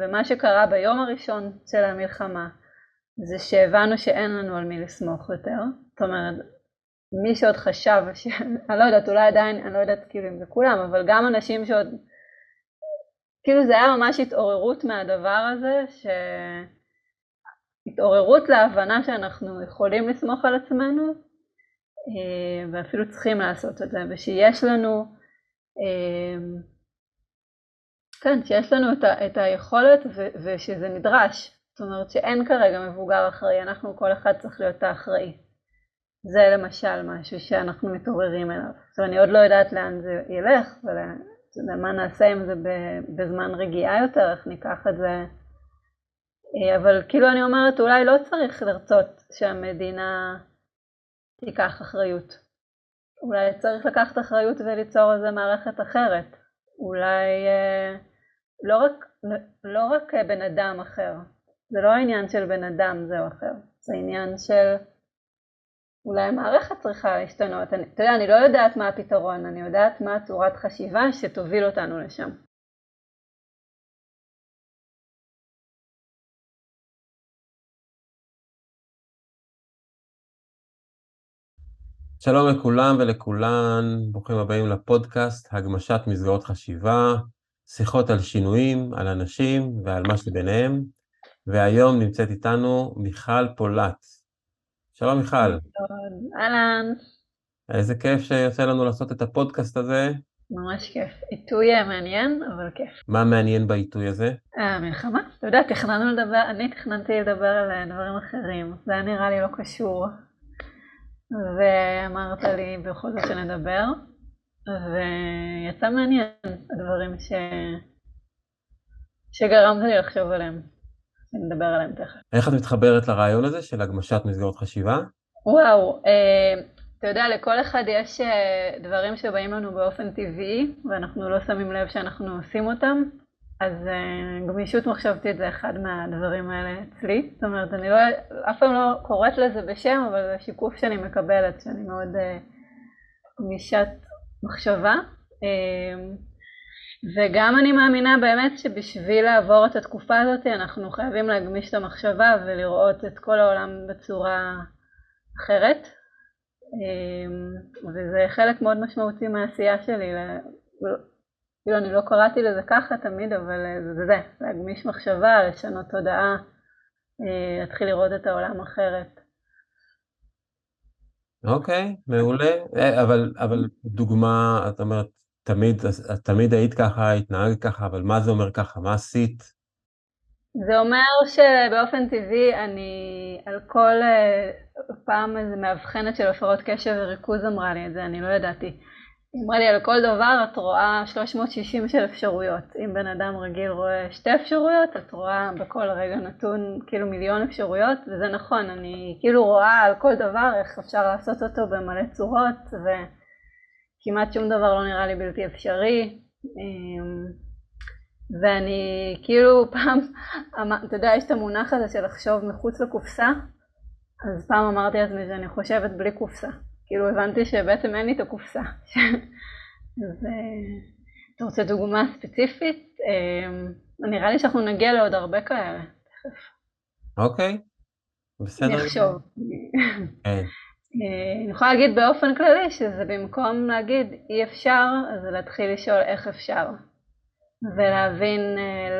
ומה שקרה ביום הראשון של המלחמה זה שהבנו שאין לנו על מי לסמוך יותר. זאת אומרת, מי שעוד חשב, ש... אני לא יודעת, אולי עדיין, אני לא יודעת כאילו אם זה כולם, אבל גם אנשים שעוד, כאילו זה היה ממש התעוררות מהדבר הזה, ש... התעוררות להבנה שאנחנו יכולים לסמוך על עצמנו, אה, ואפילו צריכים לעשות את זה, ושיש לנו, אה, כן, שיש לנו את, ה, את היכולת ו, ושזה נדרש. זאת אומרת שאין כרגע מבוגר אחראי, אנחנו כל אחד צריך להיות האחראי. זה למשל משהו שאנחנו מתעוררים אליו. עכשיו אני עוד לא יודעת לאן זה ילך, ומה נעשה עם זה בזמן רגיעה יותר, איך ניקח את זה. אה, אבל כאילו אני אומרת, אולי לא צריך לרצות שהמדינה תיקח אחריות. אולי צריך לקחת אחריות וליצור איזה מערכת אחרת. אולי אה, לא רק, לא רק בן אדם אחר. זה לא העניין של בן אדם זה או אחר. זה עניין של אולי המערכת צריכה להשתנות. אתה יודע, אני לא יודעת מה הפתרון, אני יודעת מה צורת חשיבה שתוביל אותנו לשם. שלום לכולם ולכולן, ברוכים הבאים לפודקאסט הגמשת מסגרות חשיבה, שיחות על שינויים, על אנשים ועל מה שביניהם, והיום נמצאת איתנו מיכל פולט. שלום מיכל. אהלן. איזה כיף שיוצא לנו לעשות את הפודקאסט הזה. ממש כיף. עיתוי מעניין, אבל כיף. מה מעניין בעיתוי הזה? המלחמה. אתה יודע, תכננו לדבר, אני תכננתי לדבר על דברים אחרים. זה היה נראה לי לא קשור. ואמרת לי בכל זאת שנדבר, ויצא מעניין הדברים ש... שגרמת לי לחשוב עליהם. נדבר עליהם תכף. איך את מתחברת לרעיון הזה של הגמשת מסגרות חשיבה? וואו, אה, אתה יודע, לכל אחד יש אה, דברים שבאים לנו באופן טבעי, ואנחנו לא שמים לב שאנחנו עושים אותם, אז uh, גמישות מחשבתית זה אחד מהדברים האלה אצלי. זאת אומרת, אני לא, אף פעם לא קוראת לזה בשם, אבל זה שיקוף שאני מקבלת, שאני מאוד uh, גמישת מחשבה. Uh, וגם אני מאמינה באמת שבשביל לעבור את התקופה הזאת אנחנו חייבים להגמיש את המחשבה ולראות את כל העולם בצורה אחרת. וזה חלק מאוד משמעותי מהעשייה שלי, כאילו אני לא קראתי לזה ככה תמיד, אבל אה, זה זה, להגמיש מחשבה, לשנות תודעה, אה, להתחיל לראות את העולם אחרת. אוקיי, מעולה. אה, אבל, אבל דוגמה, את אומרת, תמיד, תמיד היית ככה, התנהגת ככה, אבל מה זה אומר ככה? מה עשית? זה אומר שבאופן טבעי אני על כל פעם איזה מאבחנת של הפרעות קשב וריכוז אמרה לי את זה, אני לא ידעתי. היא אמרה לי על כל דבר את רואה 360 של אפשרויות. אם בן אדם רגיל רואה שתי אפשרויות, את רואה בכל רגע נתון כאילו מיליון אפשרויות, וזה נכון, אני כאילו רואה על כל דבר איך אפשר לעשות אותו במלא צורות, וכמעט שום דבר לא נראה לי בלתי אפשרי. אמ, ואני כאילו פעם, אתה יודע, יש את המונח הזה של לחשוב מחוץ לקופסה, אז פעם אמרתי לעצמי שאני חושבת בלי קופסה. כאילו הבנתי שבעצם אין לי את הקופסה. אז אה, אתה רוצה דוגמה ספציפית? אה, נראה לי שאנחנו נגיע לעוד הרבה כאלה. אוקיי, בסדר. אני אחשוב. כן. אה, אני יכולה להגיד באופן כללי שזה במקום להגיד אי אפשר, אז להתחיל לשאול איך אפשר. ולהבין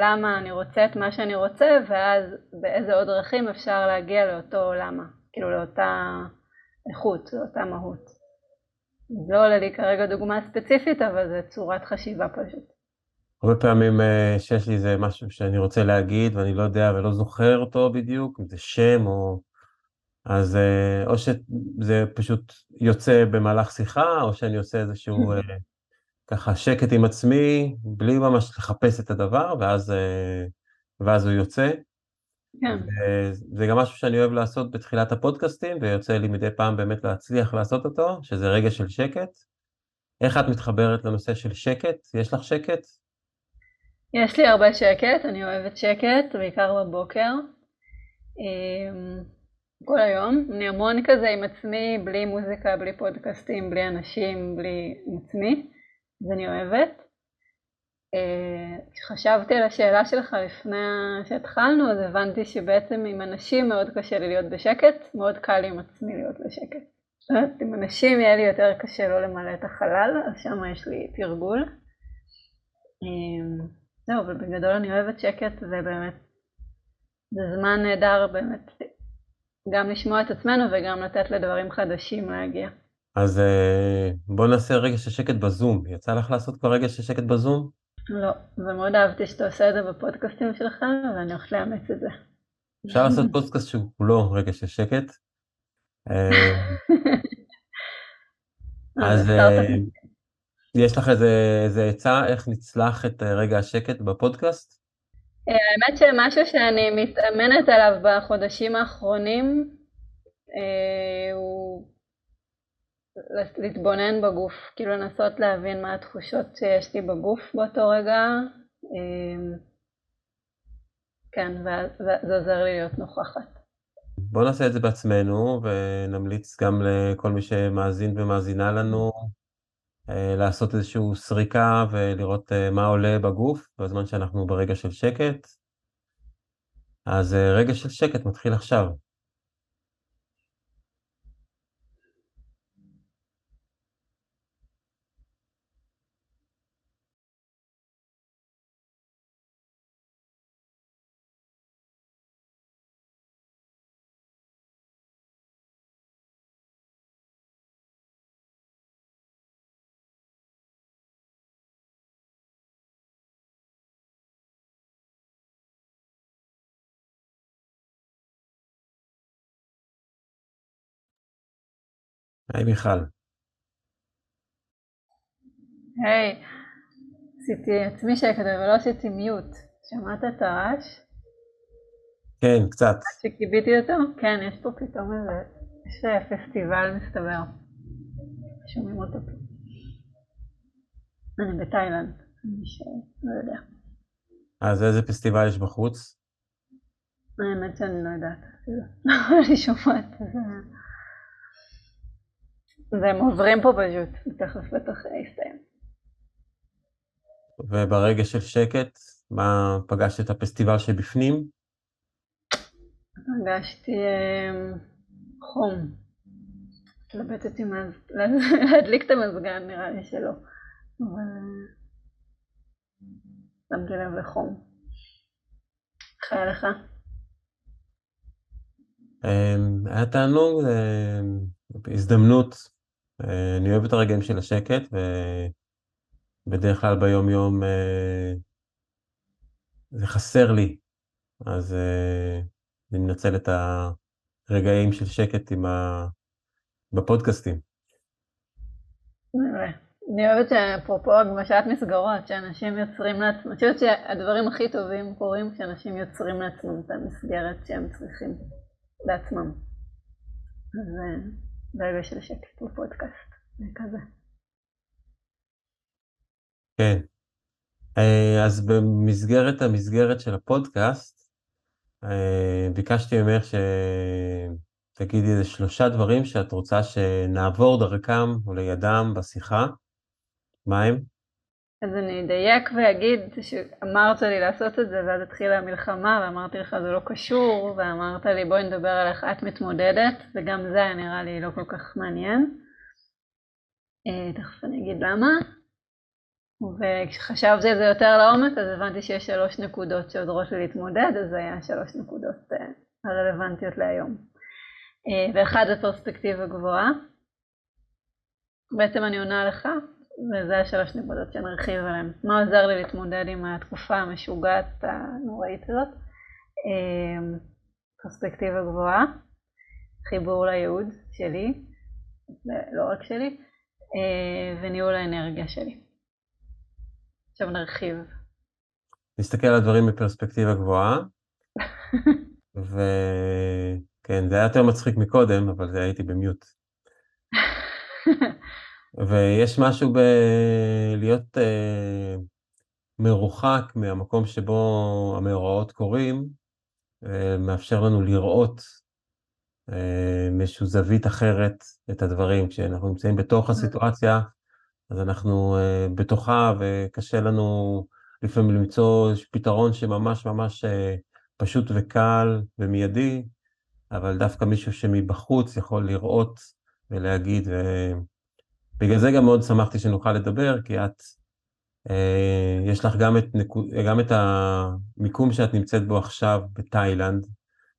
למה אני רוצה את מה שאני רוצה, ואז באיזה עוד דרכים אפשר להגיע לאותו למה, כאילו לאותה איכות, זו אותה מהות. לא עולה לי כרגע דוגמה ספציפית, אבל זה צורת חשיבה פשוט. הרבה פעמים אה, שיש לי איזה משהו שאני רוצה להגיד ואני לא יודע ולא זוכר אותו בדיוק, אם זה שם או... אז אה, או שזה פשוט יוצא במהלך שיחה, או שאני עושה איזשהו אה, ככה שקט עם עצמי, בלי ממש לחפש את הדבר, ואז, ואז הוא יוצא. כן. זה גם משהו שאני אוהב לעשות בתחילת הפודקאסטים, ויוצא לי מדי פעם באמת להצליח לעשות אותו, שזה רגע של שקט. איך את מתחברת לנושא של שקט? יש לך שקט? יש לי הרבה שקט, אני אוהבת שקט, בעיקר בבוקר. אמ, כל היום. אני המון כזה עם עצמי, בלי מוזיקה, בלי פודקאסטים, בלי אנשים, בלי עם עצמי, אז אני אוהבת. כשחשבתי על השאלה שלך לפני שהתחלנו, אז הבנתי שבעצם עם אנשים מאוד קשה לי להיות בשקט, מאוד קל לי עם עצמי להיות בשקט. זאת אומרת, עם אנשים יהיה לי יותר קשה לא למלא את החלל, אז שם יש לי תרגול. זהו, אבל בגדול אני אוהבת שקט, ובאמת, זה זמן נהדר באמת גם לשמוע את עצמנו וגם לתת לדברים חדשים להגיע. אז אה, בוא נעשה רגע של שקט בזום. יצא לך לעשות כבר רגע של שקט בזום? לא, ומאוד אהבתי שאתה עושה את זה בפודקאסטים שלך, ואני הולכת לאמץ את זה. אפשר לעשות פודקאסט שהוא כולו רגע של שקט. אה, אז אה, יש לך איזה עצה איך נצלח את רגע השקט בפודקאסט? האמת שמשהו שאני מתאמנת עליו בחודשים האחרונים הוא להתבונן בגוף, כאילו לנסות להבין מה התחושות שיש לי בגוף באותו רגע. אמ, כן, וזה עוזר לי להיות נוכחת. בואו נעשה את זה בעצמנו, ונמליץ גם לכל מי שמאזין ומאזינה לנו אה, לעשות איזושהי סריקה ולראות אה, מה עולה בגוף בזמן שאנחנו ברגע של שקט. אז אה, רגע של שקט מתחיל עכשיו. היי מיכל. היי, עשיתי עצמי שקט, אבל לא עשיתי מיוט. שמעת את הרעש? כן, קצת. שכיביתי אותו? כן, יש פה פתאום איזה, יש פסטיבל מסתבר. שומעים אותו פה. אני בתאילנד, מי שלא יודע. אז איזה פסטיבל יש בחוץ? האמת שאני לא יודעת אפילו. אני שומעת. והם עוברים פה פשוט, תכף בטח יסתיים. וברגע של שקט, מה פגשת את הפסטיבל שבפנים? פגשתי אה, חום. התלבטתי. להדליק את המזגן, נראה לי שלא. אבל אה, שמתי לב לחום. איך היה לך? היה תענוג, אה, הזדמנות אה, אני אוהב את הרגעים של השקט, ובדרך כלל ביום-יום אה, זה חסר לי, אז אה, אני מנצל את הרגעים של שקט עם ה... בפודקאסטים. אני אוהבת שאפרופו הגמשת מסגרות, שאנשים יוצרים לעצמם, אני חושבת שהדברים הכי טובים קורים כשאנשים יוצרים לעצמם את המסגרת שהם צריכים לעצמם. אז ברגע של שקט בפודקאסט, זה כזה. כן. אה, אז במסגרת המסגרת של הפודקאסט, אה, ביקשתי ממך שתגידי איזה שלושה דברים שאת רוצה שנעבור דרכם או לידם בשיחה. מה הם? אז אני אדייק ואגיד שאמרת לי לעשות את זה ואז התחילה המלחמה ואמרתי לך זה לא קשור ואמרת לי בואי נדבר על איך את מתמודדת וגם זה היה נראה לי לא כל כך מעניין. אה, תכף אני אגיד למה. וכשחשבתי על זה יותר לעומק אז הבנתי שיש שלוש נקודות שעוזרות לי להתמודד אז זה היה שלוש נקודות אה, הרלוונטיות להיום. אה, ואחד זה פרספקטיבה גבוהה. בעצם אני עונה לך וזה השלוש נקודות שנרחיב עליהן. מה עוזר לי להתמודד עם התקופה המשוגעת הנוראית הזאת? אמ, פרספקטיבה גבוהה, חיבור לייעוד שלי, לא רק שלי, אה, וניהול האנרגיה שלי. עכשיו נרחיב. נסתכל על הדברים בפרספקטיבה גבוהה, וכן, זה היה יותר מצחיק מקודם, אבל זה הייתי במיוט. ויש משהו בלהיות אה, מרוחק מהמקום שבו המאורעות קורים, אה, מאפשר לנו לראות אה, מאיזושהי זווית אחרת את הדברים. כשאנחנו נמצאים בתוך הסיטואציה, אז אנחנו אה, בתוכה וקשה לנו לפעמים למצוא פתרון שממש ממש פשוט וקל ומיידי, אבל דווקא מישהו שמבחוץ יכול לראות ולהגיד, ובגלל זה גם מאוד שמחתי שנוכל לדבר, כי את, אה, יש לך גם את, גם את המיקום שאת נמצאת בו עכשיו בתאילנד,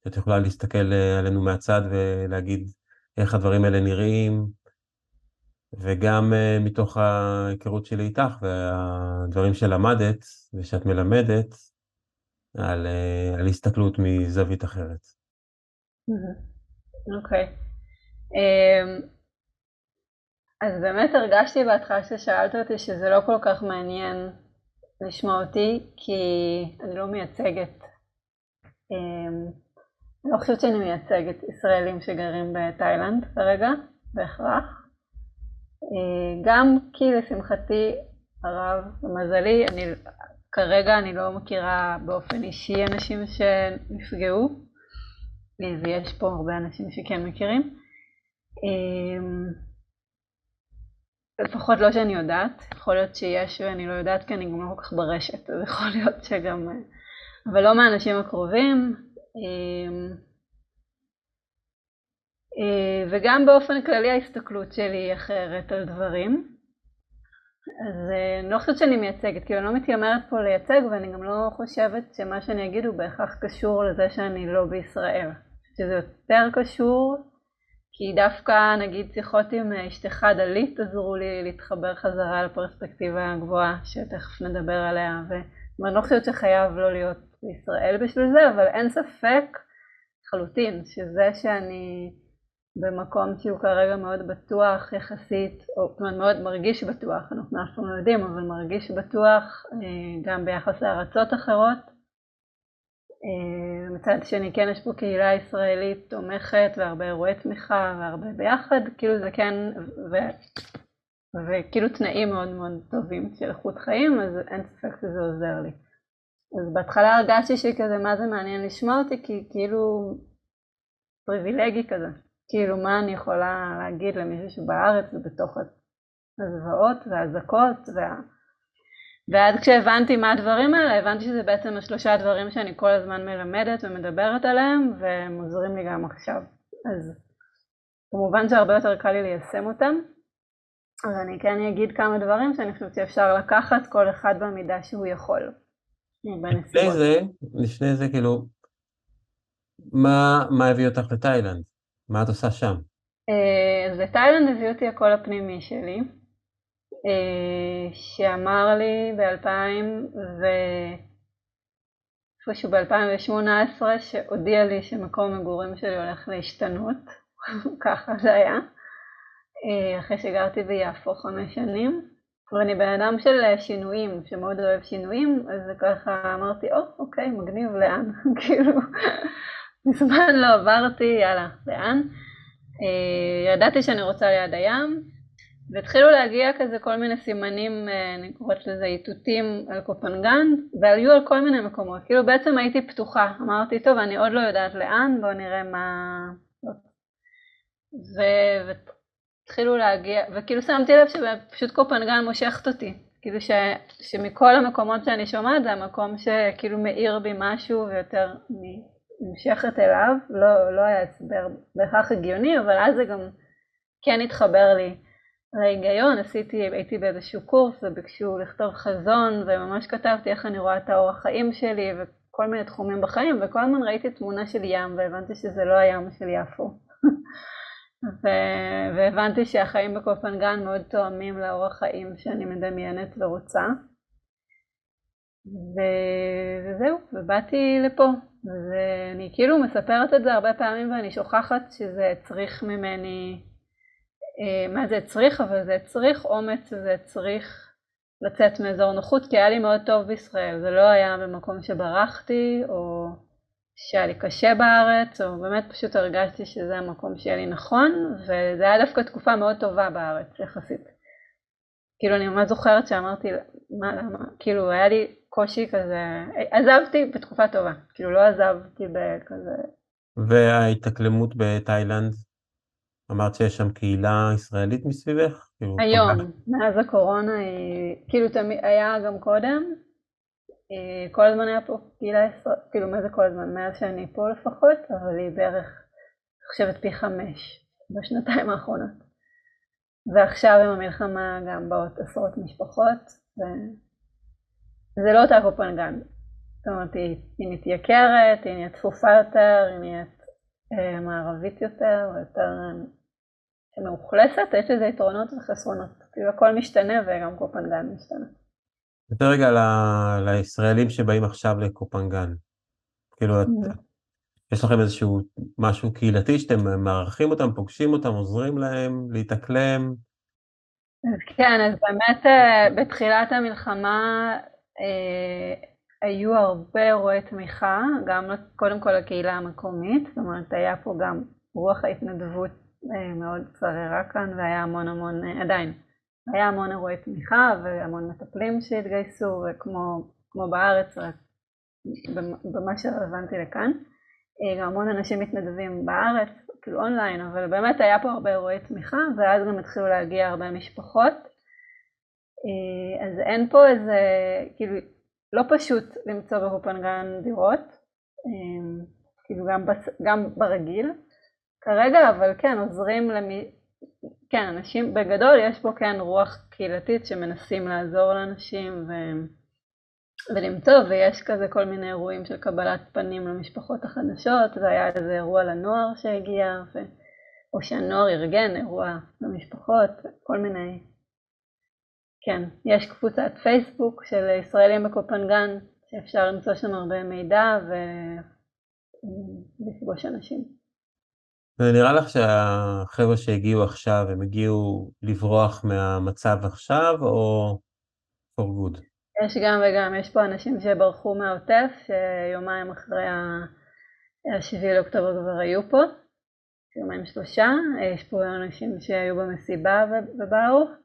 שאת יכולה להסתכל אה, עלינו מהצד ולהגיד איך הדברים האלה נראים, וגם אה, מתוך ההיכרות שלי איתך והדברים שלמדת ושאת מלמדת על, על הסתכלות מזווית אחרת. אוקיי. אמ, אז באמת הרגשתי בהתחלה ששאלת אותי שזה לא כל כך מעניין לשמוע אותי, כי אני לא מייצגת, אמ, אני לא חושבת שאני מייצגת ישראלים שגרים בתאילנד כרגע, בהכרח. אה, גם כי לשמחתי הרב, למזלי, אני, כרגע אני לא מכירה באופן אישי אנשים שנפגעו, ויש פה הרבה אנשים שכן מכירים. לפחות לא שאני יודעת, יכול להיות שיש ואני לא יודעת כי אני גם לא כל כך ברשת, אז יכול להיות שגם... אבל לא מהאנשים הקרובים. אמ, אה, וגם באופן כללי ההסתכלות שלי היא אחרת על דברים. אז אה, אני לא חושבת שאני מייצגת, כאילו אני לא מתיימרת פה לייצג ואני גם לא חושבת שמה שאני אגיד הוא בהכרח קשור לזה שאני לא בישראל. שזה יותר קשור, כי דווקא נגיד שיחות עם אשתך דלית עזרו לי להתחבר חזרה לפרספקטיבה הגבוהה שתכף נדבר עליה, ואני לא שחייב לא להיות בישראל בשביל זה, אבל אין ספק לחלוטין שזה שאני במקום שהוא כרגע מאוד בטוח יחסית, או זאת אומרת מאוד מרגיש בטוח, אנחנו אף פעם לא יודעים, אבל מרגיש בטוח אה, גם ביחס לארצות אחרות, אה, מצד שני כן יש פה קהילה ישראלית תומכת והרבה אירועי תמיכה והרבה ביחד, כאילו זה כן, ו, וכאילו תנאים מאוד מאוד טובים של איכות חיים, אז אין ספק שזה עוזר לי. אז בהתחלה הרגשתי שכזה מה זה מעניין לשמוע אותי, כי כאילו פריבילגי כזה, כאילו מה אני יכולה להגיד למישהו שבארץ ובתוך הזוועות והאזעקות וה... ועד כשהבנתי מה הדברים האלה, הבנתי שזה בעצם השלושה דברים שאני כל הזמן מלמדת ומדברת עליהם, והם עוזרים לי גם עכשיו. אז כמובן שהרבה יותר קל לי ליישם אותם, אז אני כן אגיד כמה דברים שאני חושבת שאפשר לקחת כל אחד במידה שהוא יכול. לפני זה, לפני זה כאילו, מה, מה הביא אותך לתאילנד? מה את עושה שם? אה, אז לתאילנד הביא אותי הקול הפנימי שלי. אה, שאמר לי ב-2000 ו... איפשהו ב-2018 שהודיע לי שמקום המגורים שלי הולך להשתנות, ככה זה היה, אה, אחרי שגרתי ביפו חמש שנים, ואני בן אדם של שינויים, שמאוד אוהב שינויים, אז ככה אמרתי, או, oh, אוקיי, מגניב, לאן? כאילו, מזמן לא עברתי, יאללה, לאן? אה, ידעתי שאני רוצה ליד הים, והתחילו להגיע כזה כל מיני סימנים, אה, אני קוראת לזה איתותים על קופנגן, והיו על כל מיני מקומות. כאילו בעצם הייתי פתוחה, אמרתי, טוב, אני עוד לא יודעת לאן, בואו נראה מה... והתחילו להגיע, וכאילו שמתי לב שפשוט קופנגן מושכת אותי. כאילו ש, שמכל המקומות שאני שומעת זה המקום שכאילו מאיר בי משהו ויותר נמשכת אליו, לא, לא היה הסבר בהכרח הגיוני, אבל אז זה גם כן התחבר לי. להיגיון, עשיתי, הייתי באיזשהו קורס וביקשו לכתוב חזון וממש כתבתי איך אני רואה את האורח חיים שלי וכל מיני תחומים בחיים וכל הזמן ראיתי תמונה של ים והבנתי שזה לא הים של יפו. ו- והבנתי שהחיים בקופנגן מאוד תואמים לאורח חיים שאני מדמיינת ורוצה. ו- וזהו, ובאתי לפה. ואני כאילו מספרת את זה הרבה פעמים ואני שוכחת שזה הצריך ממני מה זה הצריך, אבל זה הצריך אומץ, זה הצריך לצאת מאזור נוחות, כי היה לי מאוד טוב בישראל, זה לא היה במקום שברחתי, או שהיה לי קשה בארץ, או באמת פשוט הרגשתי שזה המקום שיהיה לי נכון, וזה היה דווקא תקופה מאוד טובה בארץ יחסית. כאילו אני ממש זוכרת שאמרתי, מה, למה, כאילו היה לי קושי כזה, עזבתי בתקופה טובה, כאילו לא עזבתי בכזה... וההתאקלמות בתאילנד? אמרת שיש שם קהילה ישראלית מסביבך? כאילו, היום, מאז הקורונה היא, כאילו תמיד, היה גם קודם, כל הזמן היה פה קהילה ישראלית, כאילו מה זה כל הזמן? מאז שאני פה לפחות, אבל היא בערך, אני חושבת פי חמש בשנתיים האחרונות. ועכשיו עם המלחמה גם באות עשרות משפחות, וזה לא אותה קופנגן. זאת אומרת, היא, היא מתייקרת, היא נהיית צפופה יותר, היא נהיית אה, מערבית יותר, יותר אה, מאוכלסת, יש לזה יתרונות וחסרונות. כאילו הכל משתנה וגם קופנגן משתנה. יותר רגע ל... לישראלים שבאים עכשיו לקופנגן. כאילו, את... Mm-hmm. יש לכם איזשהו משהו קהילתי שאתם מארחים אותם, פוגשים אותם, עוזרים להם להתאקלם? כן, אז באמת אה, בתחילת המלחמה אה, היו הרבה אירועי תמיכה, גם קודם כל לקהילה המקומית, זאת אומרת היה פה גם רוח ההתנדבות אה, מאוד שררה כאן והיה המון המון, עדיין, היה המון אירועי תמיכה והמון מטפלים שהתגייסו, וכמו בארץ, רק במה שרלוונטי לכאן. גם המון אנשים מתנדבים בארץ, כאילו אונליין, אבל באמת היה פה הרבה אירועי תמיכה, ואז גם התחילו להגיע הרבה משפחות. אה, אז אין פה איזה, כאילו, לא פשוט למצוא בהופנגן דירות, אה, כאילו גם, בס, גם ברגיל כרגע, אבל כן, עוזרים למי... כן, אנשים, בגדול יש פה כן רוח קהילתית שמנסים לעזור לאנשים ו... ולמצוא, ויש כזה כל מיני אירועים של קבלת פנים למשפחות החדשות, והיה איזה אירוע לנוער שהגיע, ו... או שהנוער ארגן אירוע למשפחות, כל מיני. כן, יש קבוצת פייסבוק של ישראלים בקופנגן, שאפשר למצוא שם הרבה מידע ולפגוש אנשים. ונראה לך שהחבר'ה שהגיעו עכשיו, הם הגיעו לברוח מהמצב עכשיו, או for good? יש גם וגם, יש פה אנשים שברחו מהעוטף, שיומיים אחרי ה-7 לאוקטובר כבר היו פה, יומיים שלושה, יש פה אנשים שהיו במסיבה ובאו,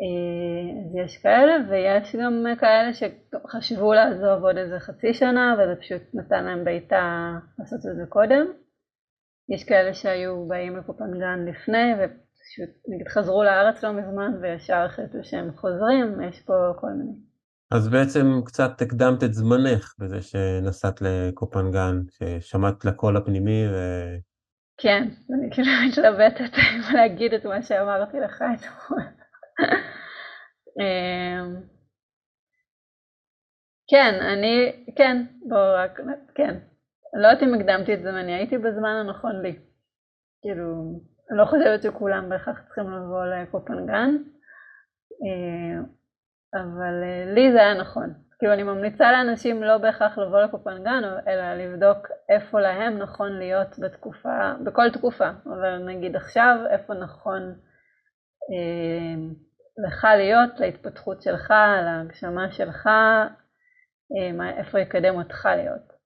אז יש כאלה, ויש גם כאלה שחשבו לעזוב עוד איזה חצי שנה, וזה פשוט נתן להם בעיטה לעשות את זה קודם. יש כאלה שהיו באים לקופנגן לפני, ופשוט נגיד חזרו לארץ לא מזמן, וישר החליטו שהם חוזרים, יש פה כל מיני. אז בעצם קצת הקדמת את זמנך בזה שנסעת לקופנגן, ששמעת לקול הפנימי ו... כן, אני כאילו מתלבטת אם להגיד את מה שאמרתי לך אתמול. אמ, כן, אני, כן, בואו רק, כן. לא יודעת אם הקדמתי את זמני, הייתי בזמן הנכון לי. כאילו, אני לא חושבת שכולם בהכרח צריכים לבוא לקופנגן. אמ, אבל אה, לי זה היה נכון. כאילו אני ממליצה לאנשים לא בהכרח לבוא לקופנגן, אלא לבדוק איפה להם נכון להיות בתקופה, בכל תקופה, אבל נגיד עכשיו, איפה נכון אה, לך להיות, להתפתחות שלך, להגשמה שלך, אה, איפה יקדם אותך להיות.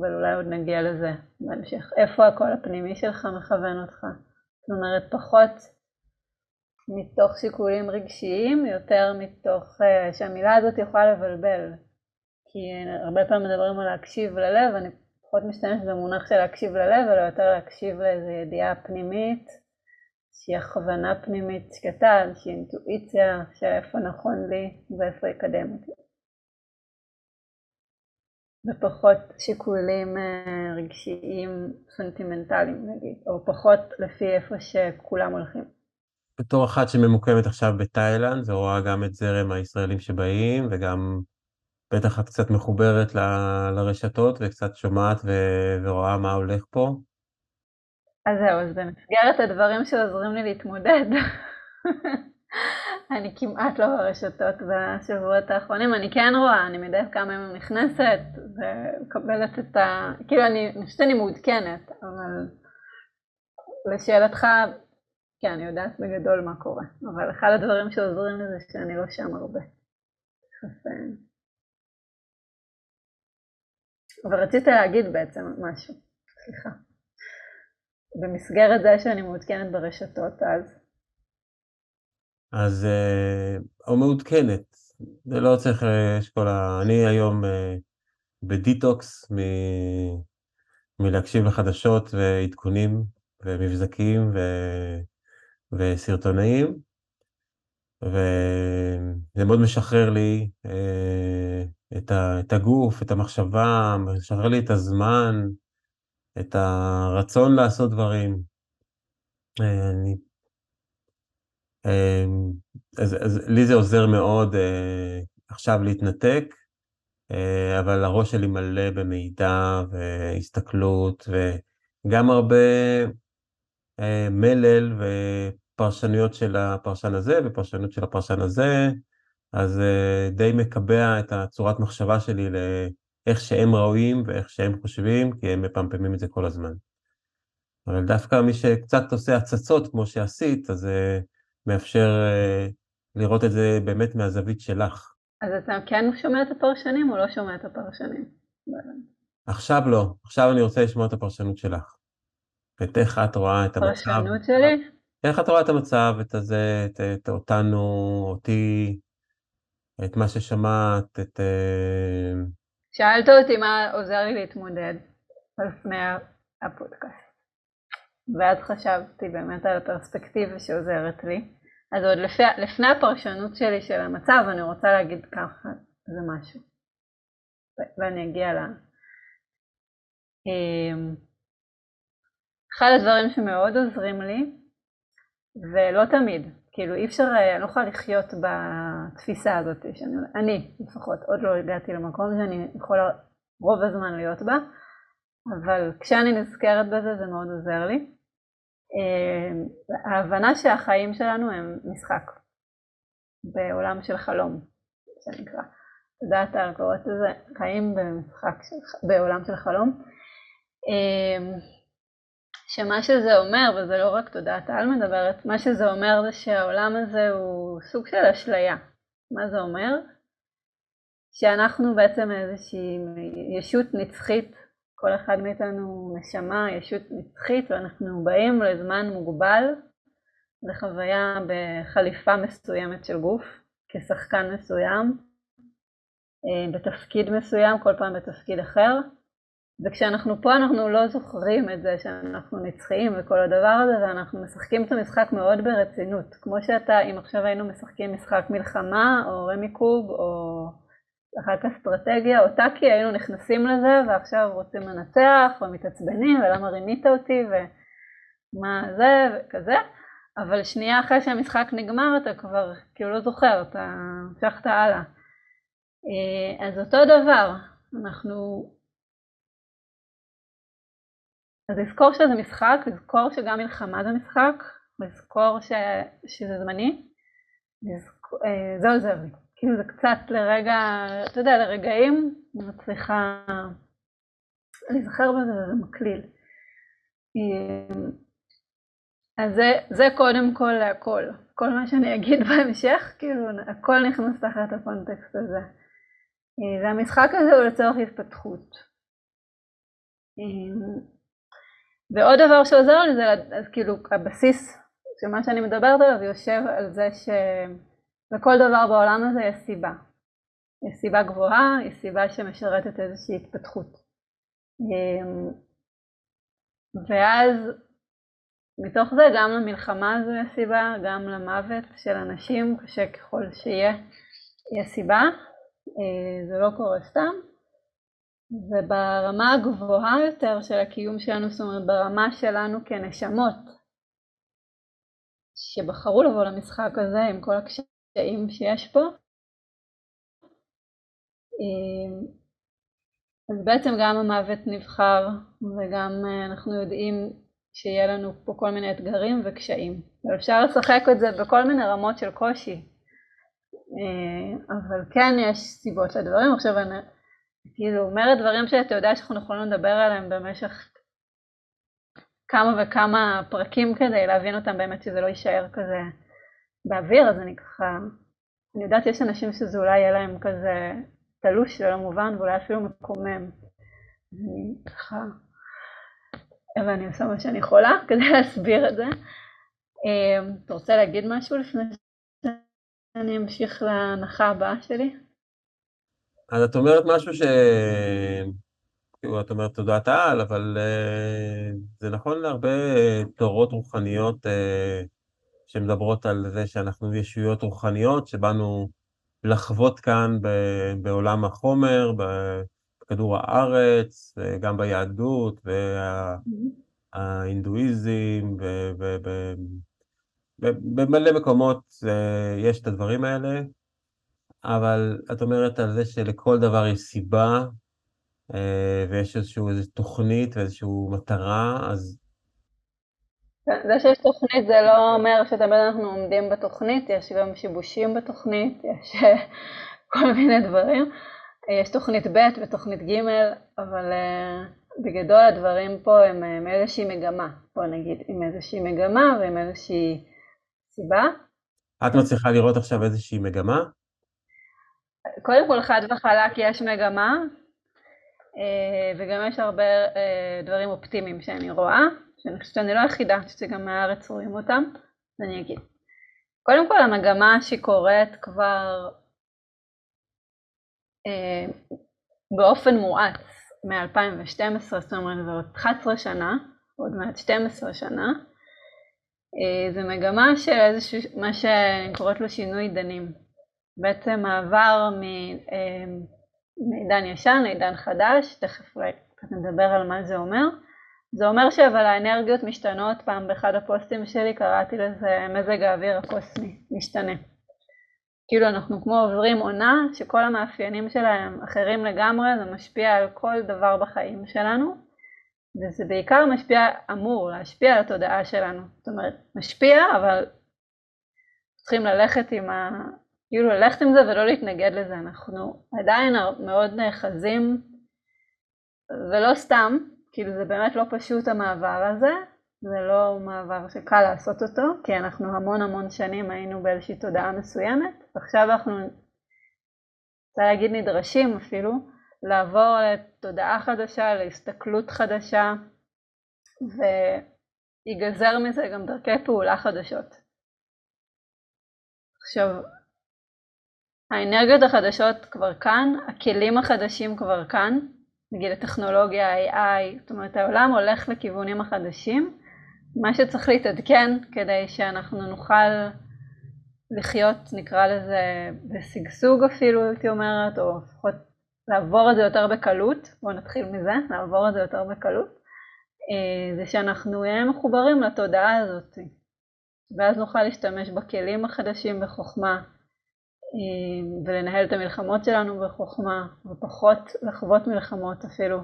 אבל אולי עוד נגיע לזה בהמשך. איפה הקול הפנימי שלך מכוון אותך? זאת אומרת, פחות מתוך שיקולים רגשיים, יותר מתוך uh, שהמילה הזאת יכולה לבלבל. כי הרבה פעמים מדברים על להקשיב ללב, אני פחות משתמשת במונח של להקשיב ללב, אלא יותר להקשיב לאיזו ידיעה פנימית, שהיא הכוונה פנימית שקטה, איזושהי אינטואיציה של איפה נכון לי ואיפה יקדם אותי. ופחות שיקולים אה, רגשיים סנטימנטליים נגיד, או פחות לפי איפה שכולם הולכים. בתור אחת שממוקמת עכשיו בתאילנד ורואה גם את זרם הישראלים שבאים, וגם בטח את קצת מחוברת ל, לרשתות וקצת שומעת ו, ורואה מה הולך פה. אז זהו, אז במסגרת הדברים שעוזרים לי להתמודד, אני כמעט לא ברשתות בשבועות האחרונים, אני כן רואה, אני מדי כמה ימים נכנסת ומקבלת את ה... כאילו, אני חושבת שאני מעודכנת, אבל לשאלתך, כן, אני יודעת בגדול מה קורה, אבל אחד הדברים שעוזרים לי זה שאני לא שם הרבה. אבל רצית להגיד בעצם משהו, סליחה. במסגרת זה שאני מעודכנת ברשתות אז. אז, אה, או מעודכנת, זה לא צריך, אה, יש כל ה... אני היום אה, בדיטוקס מ... מלהקשיב לחדשות ועדכונים ומבזקים ו... וסרטונאים, וזה מאוד משחרר לי את, ה, את הגוף, את המחשבה, משחרר לי את הזמן, את הרצון לעשות דברים. אה, אני, אה, אז, אז לי זה עוזר מאוד אה, עכשיו להתנתק, אבל הראש שלי מלא במידע והסתכלות, וגם הרבה מלל ופרשנויות של הפרשן הזה ופרשנות של הפרשן הזה, אז די מקבע את הצורת מחשבה שלי לאיך שהם ראויים ואיך שהם חושבים, כי הם מפמפמים את זה כל הזמן. אבל דווקא מי שקצת עושה הצצות כמו שעשית, אז זה מאפשר לראות את זה באמת מהזווית שלך. אז אתה כן שומע את הפרשנים או לא שומע את הפרשנים? עכשיו לא, עכשיו אני רוצה לשמוע את הפרשנות שלך. את איך את רואה את המצב. הפרשנות שלי? איך את רואה את המצב, את הזה, את, את אותנו, אותי, את מה ששמעת, את... שאלת אותי מה עוזר לי להתמודד לפני הפודקאסט. ואז חשבתי באמת על הפרספקטיבה שעוזרת לי. אז עוד לפי, לפני הפרשנות שלי של המצב, אני רוצה להגיד ככה, זה משהו. ואני אגיע ל... אמ, אחד הדברים שמאוד עוזרים לי, ולא תמיד, כאילו אי אפשר, אני לא יכולה לחיות בתפיסה הזאת, שאני, אני לפחות, עוד לא הגעתי למקום שאני יכולה רוב הזמן להיות בה, אבל כשאני נזכרת בזה זה מאוד עוזר לי. אה, ההבנה שהחיים שלנו הם משחק בעולם של חלום, שנקרא. יודעת על קוראת לזה חיים במשחק, של, בעולם של חלום. שמה שזה אומר, וזה לא רק תודעת העל מדברת, מה שזה אומר זה שהעולם הזה הוא סוג של אשליה. מה זה אומר? שאנחנו בעצם איזושהי ישות נצחית כל אחד מאיתנו נשמה, ישות נצחית, ואנחנו באים לזמן מוגבל, לחוויה בחליפה מסוימת של גוף, כשחקן מסוים, אה, בתפקיד מסוים, כל פעם בתפקיד אחר, וכשאנחנו פה אנחנו לא זוכרים את זה שאנחנו נצחיים וכל הדבר הזה, ואנחנו משחקים את המשחק מאוד ברצינות, כמו שאתה, אם עכשיו היינו משחקים משחק מלחמה, או רמי קוב, או... אחר כך אסטרטגיה, או טאקי, היינו נכנסים לזה ועכשיו רוצים לנצח ומתעצבנים ולמה רימית אותי ומה זה וכזה, אבל שנייה אחרי שהמשחק נגמר אתה כבר כאילו לא זוכר, אתה המשכת הלאה. אה, אז אותו דבר, אנחנו... אז לזכור שזה משחק, לזכור שגם מלחמה זה משחק, לזכור ש... שזה זמני, לזכור... אה, זה עוזר לי. כאילו זה קצת לרגע, אתה יודע, לרגעים אני מצליחה להיזכר בזה וזה מקליל. אז זה, זה קודם כל להכל. כל מה שאני אגיד בהמשך, כאילו הכל נכנס תחת הקונטקסט הזה. והמשחק הזה הוא לצורך התפתחות. ועוד דבר שעוזר לי זה, אז כאילו הבסיס של מה שאני מדברת עליו יושב על זה ש... לכל דבר בעולם הזה יש סיבה. יש סיבה גבוהה, יש סיבה שמשרתת איזושהי התפתחות. אמ, ואז מתוך זה גם למלחמה הזו יש סיבה, גם למוות של אנשים, קשה ככל שיהיה, יש סיבה. אה, זה לא קורה סתם. וברמה הגבוהה יותר של הקיום שלנו, זאת אומרת ברמה שלנו כנשמות, שבחרו לבוא למשחק הזה עם כל הקשיים שיש פה. אמ, אז בעצם גם המוות נבחר וגם אה, אנחנו יודעים שיהיה לנו פה כל מיני אתגרים וקשיים. ואפשר לשחק את זה בכל מיני רמות של קושי. אה, אבל כן יש סיבות לדברים. עכשיו כאילו אומרת דברים שאתה יודע שאנחנו יכולים לדבר עליהם במשך כמה וכמה פרקים כדי להבין אותם באמת שזה לא יישאר כזה באוויר, אז אני ככה, אני יודעת שיש אנשים שזה אולי יהיה להם כזה תלוש ולא מובן ואולי אפילו מקומם. אני ככה, אבל אני עושה מה שאני יכולה כדי להסביר את זה. אמ, אתה רוצה להגיד משהו לפני שאני אמשיך להנחה הבאה שלי? אז את אומרת משהו ש... כאילו, את אומרת תודעת העל, אבל uh, זה נכון להרבה תורות רוחניות uh, שמדברות על זה שאנחנו ישויות רוחניות, שבאנו לחוות כאן בעולם החומר, בכדור הארץ, גם ביהדות וההינדואיזם, ובמלא מקומות יש את הדברים האלה, אבל את אומרת על זה שלכל דבר יש סיבה, ויש איזושהי תוכנית ואיזושהי מטרה, אז זה שיש תוכנית זה לא אומר שתמיד אנחנו עומדים בתוכנית, יש גם שיבושים בתוכנית, יש כל מיני דברים. יש תוכנית ב' ותוכנית ג', אבל uh, בגדול הדברים פה הם עם איזושהי מגמה, בוא נגיד, עם איזושהי מגמה ועם איזושהי סיבה. את מצליחה לראות עכשיו איזושהי מגמה? קודם כל חד וחלק יש מגמה, uh, וגם יש הרבה uh, דברים אופטימיים שאני רואה. שאני חושבת שאני לא היחידה, שזה גם מהארץ רואים אותם, אז אני אגיד. קודם כל המגמה שקורית כבר אה, באופן מואץ מ-2012, זאת אומרת זה עוד 11 שנה, עוד מעט 12 שנה, אה, זה מגמה של איזשהו, מה שאני קוראת לו שינוי עידנים. בעצם מעבר אה, מעידן ישן לעידן חדש, תכף נדבר על מה זה אומר. זה אומר שאבל האנרגיות משתנות, פעם באחד הפוסטים שלי קראתי לזה מזג האוויר הקוסמי, משתנה. כאילו אנחנו כמו עוברים עונה שכל המאפיינים שלהם אחרים לגמרי, זה משפיע על כל דבר בחיים שלנו, וזה בעיקר משפיע, אמור להשפיע על התודעה שלנו. זאת אומרת, משפיע, אבל צריכים ללכת עם ה... כאילו ללכת עם זה ולא להתנגד לזה. אנחנו עדיין מאוד נאחזים, ולא סתם, כאילו זה באמת לא פשוט המעבר הזה, זה לא מעבר שקל לעשות אותו, כי אנחנו המון המון שנים היינו באיזושהי תודעה מסוימת, ועכשיו אנחנו, רוצה להגיד נדרשים אפילו, לעבור לתודעה חדשה, להסתכלות חדשה, ויגזר מזה גם דרכי פעולה חדשות. עכשיו, האנרגיות החדשות כבר כאן, הכלים החדשים כבר כאן, נגיד הטכנולוגיה, ה-AI, זאת אומרת העולם הולך לכיוונים החדשים, מה שצריך להתעדכן כדי שאנחנו נוכל לחיות, נקרא לזה, בשגשוג אפילו, הייתי אומרת, או לפחות לעבור את זה יותר בקלות, בואו נתחיל מזה, לעבור את זה יותר בקלות, אה, זה שאנחנו נהיה מחוברים לתודעה הזאת, ואז נוכל להשתמש בכלים החדשים בחוכמה, ולנהל את המלחמות שלנו בחוכמה, ופחות לחוות מלחמות אפילו.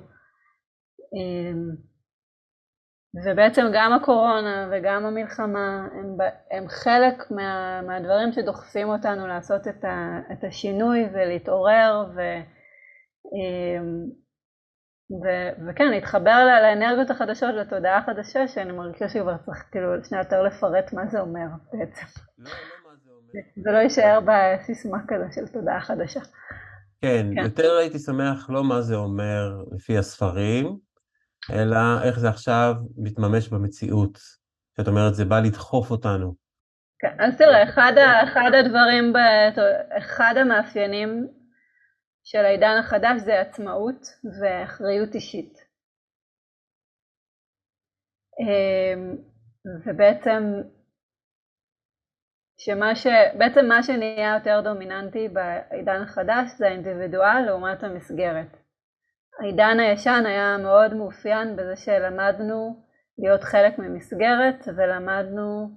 ובעצם גם הקורונה וגם המלחמה הם, הם חלק מה, מהדברים שדוחפים אותנו לעשות את, ה, את השינוי ולהתעורר ו, ו, וכן, להתחבר לאנרגיות החדשות, לתודעה החדשה, שאני מרגישה שכבר צריך כאילו שנייה יותר לפרט מה זה אומר בעצם. לא, לא זה לא יישאר בסיסמה כזה של תודעה חדשה. כן, כן, יותר הייתי שמח לא מה זה אומר לפי הספרים, אלא איך זה עכשיו מתממש במציאות. זאת אומרת, זה בא לדחוף אותנו. כן, אז תראה, אחד, אחד הדברים, ב, אחד המאפיינים של העידן החדש זה עצמאות ואחריות אישית. אמ, ובעצם שמה ש... בעצם מה שנהיה יותר דומיננטי בעידן החדש זה האינדיבידואל לעומת המסגרת. העידן הישן היה מאוד מאופיין בזה שלמדנו להיות חלק ממסגרת ולמדנו,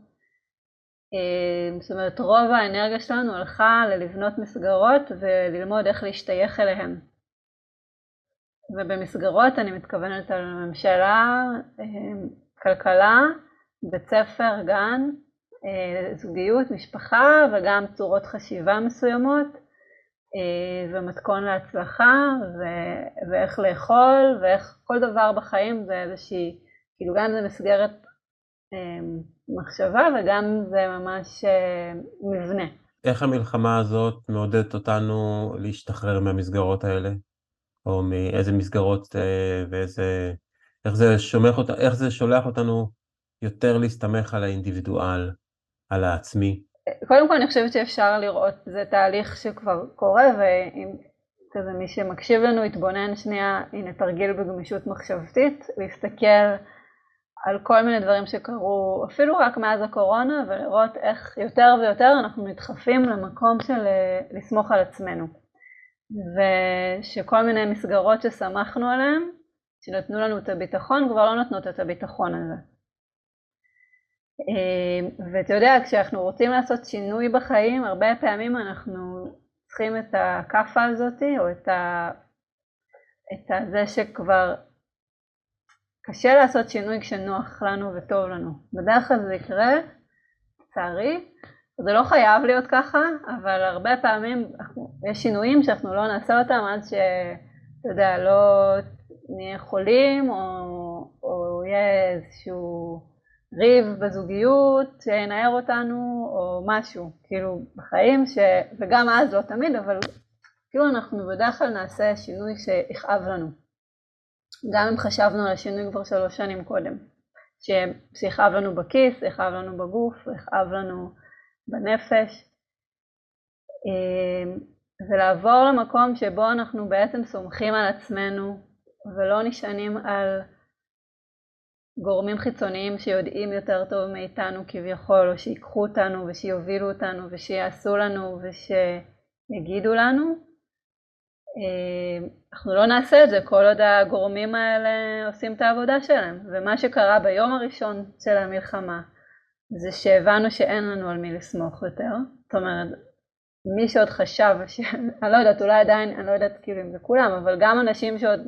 אה, זאת אומרת רוב האנרגיה שלנו הלכה ללבנות מסגרות וללמוד איך להשתייך אליהן. ובמסגרות אני מתכוונת על ממשלה, אה, כלכלה, בית ספר, גן, זוגיות, משפחה וגם צורות חשיבה מסוימות אה, ומתכון להצלחה ו- ואיך לאכול ואיך כל דבר בחיים זה איזושהי, כאילו גם זה מסגרת אה, מחשבה וגם זה ממש מבנה. איך המלחמה הזאת מעודדת אותנו להשתחרר מהמסגרות האלה? או מאיזה מסגרות ואיזה... איך זה, שומח, איך זה שולח אותנו יותר להסתמך על האינדיבידואל? על העצמי? קודם כל אני חושבת שאפשר לראות, זה תהליך שכבר קורה, ואם כזה מי שמקשיב לנו יתבונן שנייה, הנה תרגיל בגמישות מחשבתית, להסתכל על כל מיני דברים שקרו, אפילו רק מאז הקורונה, ולראות איך יותר ויותר אנחנו נדחפים למקום של אה, לסמוך על עצמנו. ושכל מיני מסגרות שסמכנו עליהן, שנתנו לנו את הביטחון, כבר לא נותנות את הביטחון הזה. אה, ואתה יודע, כשאנחנו רוצים לעשות שינוי בחיים, הרבה פעמים אנחנו צריכים את הכאפה הזאת, או את, ה... את זה שכבר קשה לעשות שינוי כשנוח לנו וטוב לנו. בדרך כלל זה יקרה, לצערי, זה לא חייב להיות ככה, אבל הרבה פעמים יש שינויים שאנחנו לא נעשה אותם עד שאתה יודע, לא נהיה חולים, או, או יהיה איזשהו ריב בזוגיות שינער אותנו, או משהו, כאילו בחיים, ש... וגם אז לא תמיד, אבל כאילו אנחנו בדרך כלל נעשה שינוי שיכאב לנו. גם אם חשבנו על השינוי כבר שלוש שנים קודם, שיכאב לנו בכיס, יכאב לנו בגוף, יכאב לנו בנפש, אמ, ולעבור למקום שבו אנחנו בעצם סומכים על עצמנו ולא נשענים על גורמים חיצוניים שיודעים יותר טוב מאיתנו כביכול, או שיקחו אותנו ושיובילו אותנו ושיעשו לנו ושיגידו לנו, אה, אנחנו לא נעשה את זה כל עוד הגורמים האלה עושים את העבודה שלהם. ומה שקרה ביום הראשון של המלחמה זה שהבנו שאין לנו על מי לסמוך יותר. זאת אומרת, מי שעוד חשב, ש... אני לא יודעת, אולי עדיין, אני לא יודעת כאילו אם זה כולם, אבל גם אנשים שעוד,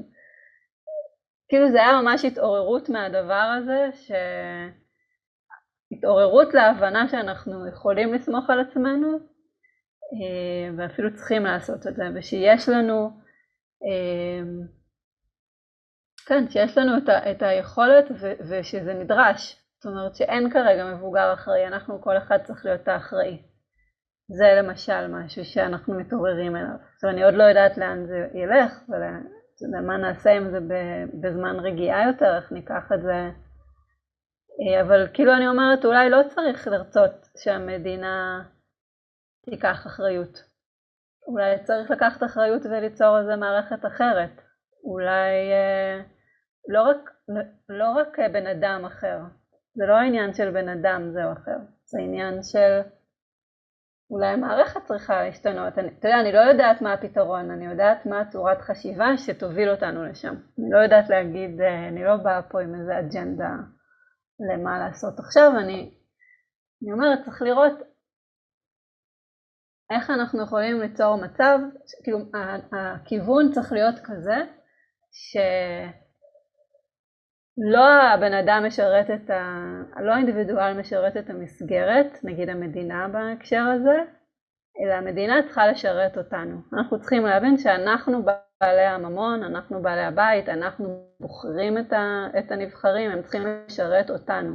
כאילו זה היה ממש התעוררות מהדבר הזה, ש... התעוררות להבנה שאנחנו יכולים לסמוך על עצמנו, אה, ואפילו צריכים לעשות את זה, ושיש לנו, אה, כן, שיש לנו את, ה, את היכולת ו, ושזה נדרש. זאת אומרת שאין כרגע מבוגר אחראי, אנחנו כל אחד צריך להיות האחראי. זה למשל משהו שאנחנו מתעוררים אליו. עכשיו אני עוד לא יודעת לאן זה ילך, ומה נעשה עם זה בזמן רגיעה יותר, איך ניקח את זה. אה, אבל כאילו אני אומרת, אולי לא צריך לרצות שהמדינה תיקח אחריות. אולי צריך לקחת אחריות וליצור איזה מערכת אחרת. אולי אה, לא רק, לא רק בן אדם אחר. זה לא העניין של בן אדם זה או אחר. זה עניין של אולי המערכת צריכה להשתנות. אתה יודע, אני לא יודעת מה הפתרון, אני יודעת מה צורת חשיבה שתוביל אותנו לשם. אני לא יודעת להגיד, אה, אני לא באה פה עם איזה אג'נדה למה לעשות עכשיו, אני, אני אומרת, צריך לראות איך אנחנו יכולים ליצור מצב, כאילו הכיוון צריך להיות כזה שלא הבן אדם משרת את ה... לא האינדיבידואל משרת את המסגרת, נגיד המדינה בהקשר הזה, אלא המדינה צריכה לשרת אותנו. אנחנו צריכים להבין שאנחנו בעלי הממון, אנחנו בעלי הבית, אנחנו בוחרים את, ה... את הנבחרים, הם צריכים לשרת אותנו.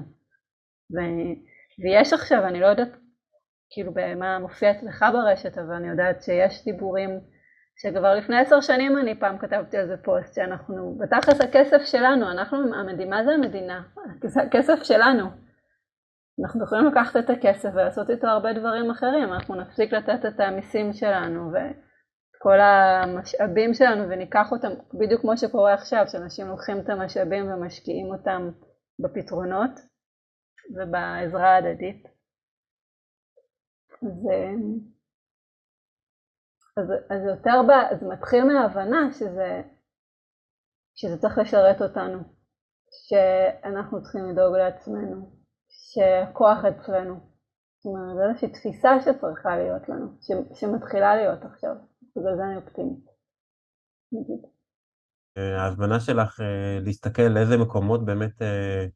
ו... ויש עכשיו, אני לא יודעת כאילו במה מופיע אצלך ברשת, אבל אני יודעת שיש דיבורים שכבר לפני עשר שנים אני פעם כתבתי על זה פוסט, שאנחנו, בתכלס הכסף שלנו, אנחנו, המדינה זה המדינה, הכסף שלנו. אנחנו יכולים לקחת את הכסף ולעשות איתו הרבה דברים אחרים, אנחנו נפסיק לתת את המיסים שלנו ואת כל המשאבים שלנו וניקח אותם, בדיוק כמו שקורה עכשיו, שאנשים לוקחים את המשאבים ומשקיעים אותם בפתרונות ובעזרה ההדדית. אז, אז, אז יותר, ב, זה מתחיל מההבנה שזה, שזה צריך לשרת אותנו, שאנחנו צריכים לדאוג לעצמנו, שהכוח אצלנו. זאת אומרת, זו איזושהי תפיסה שצריכה להיות לנו, ש, שמתחילה להיות עכשיו, בגלל זה אני אופטימית. ההזמנה שלך אה, להסתכל לאיזה מקומות באמת אה,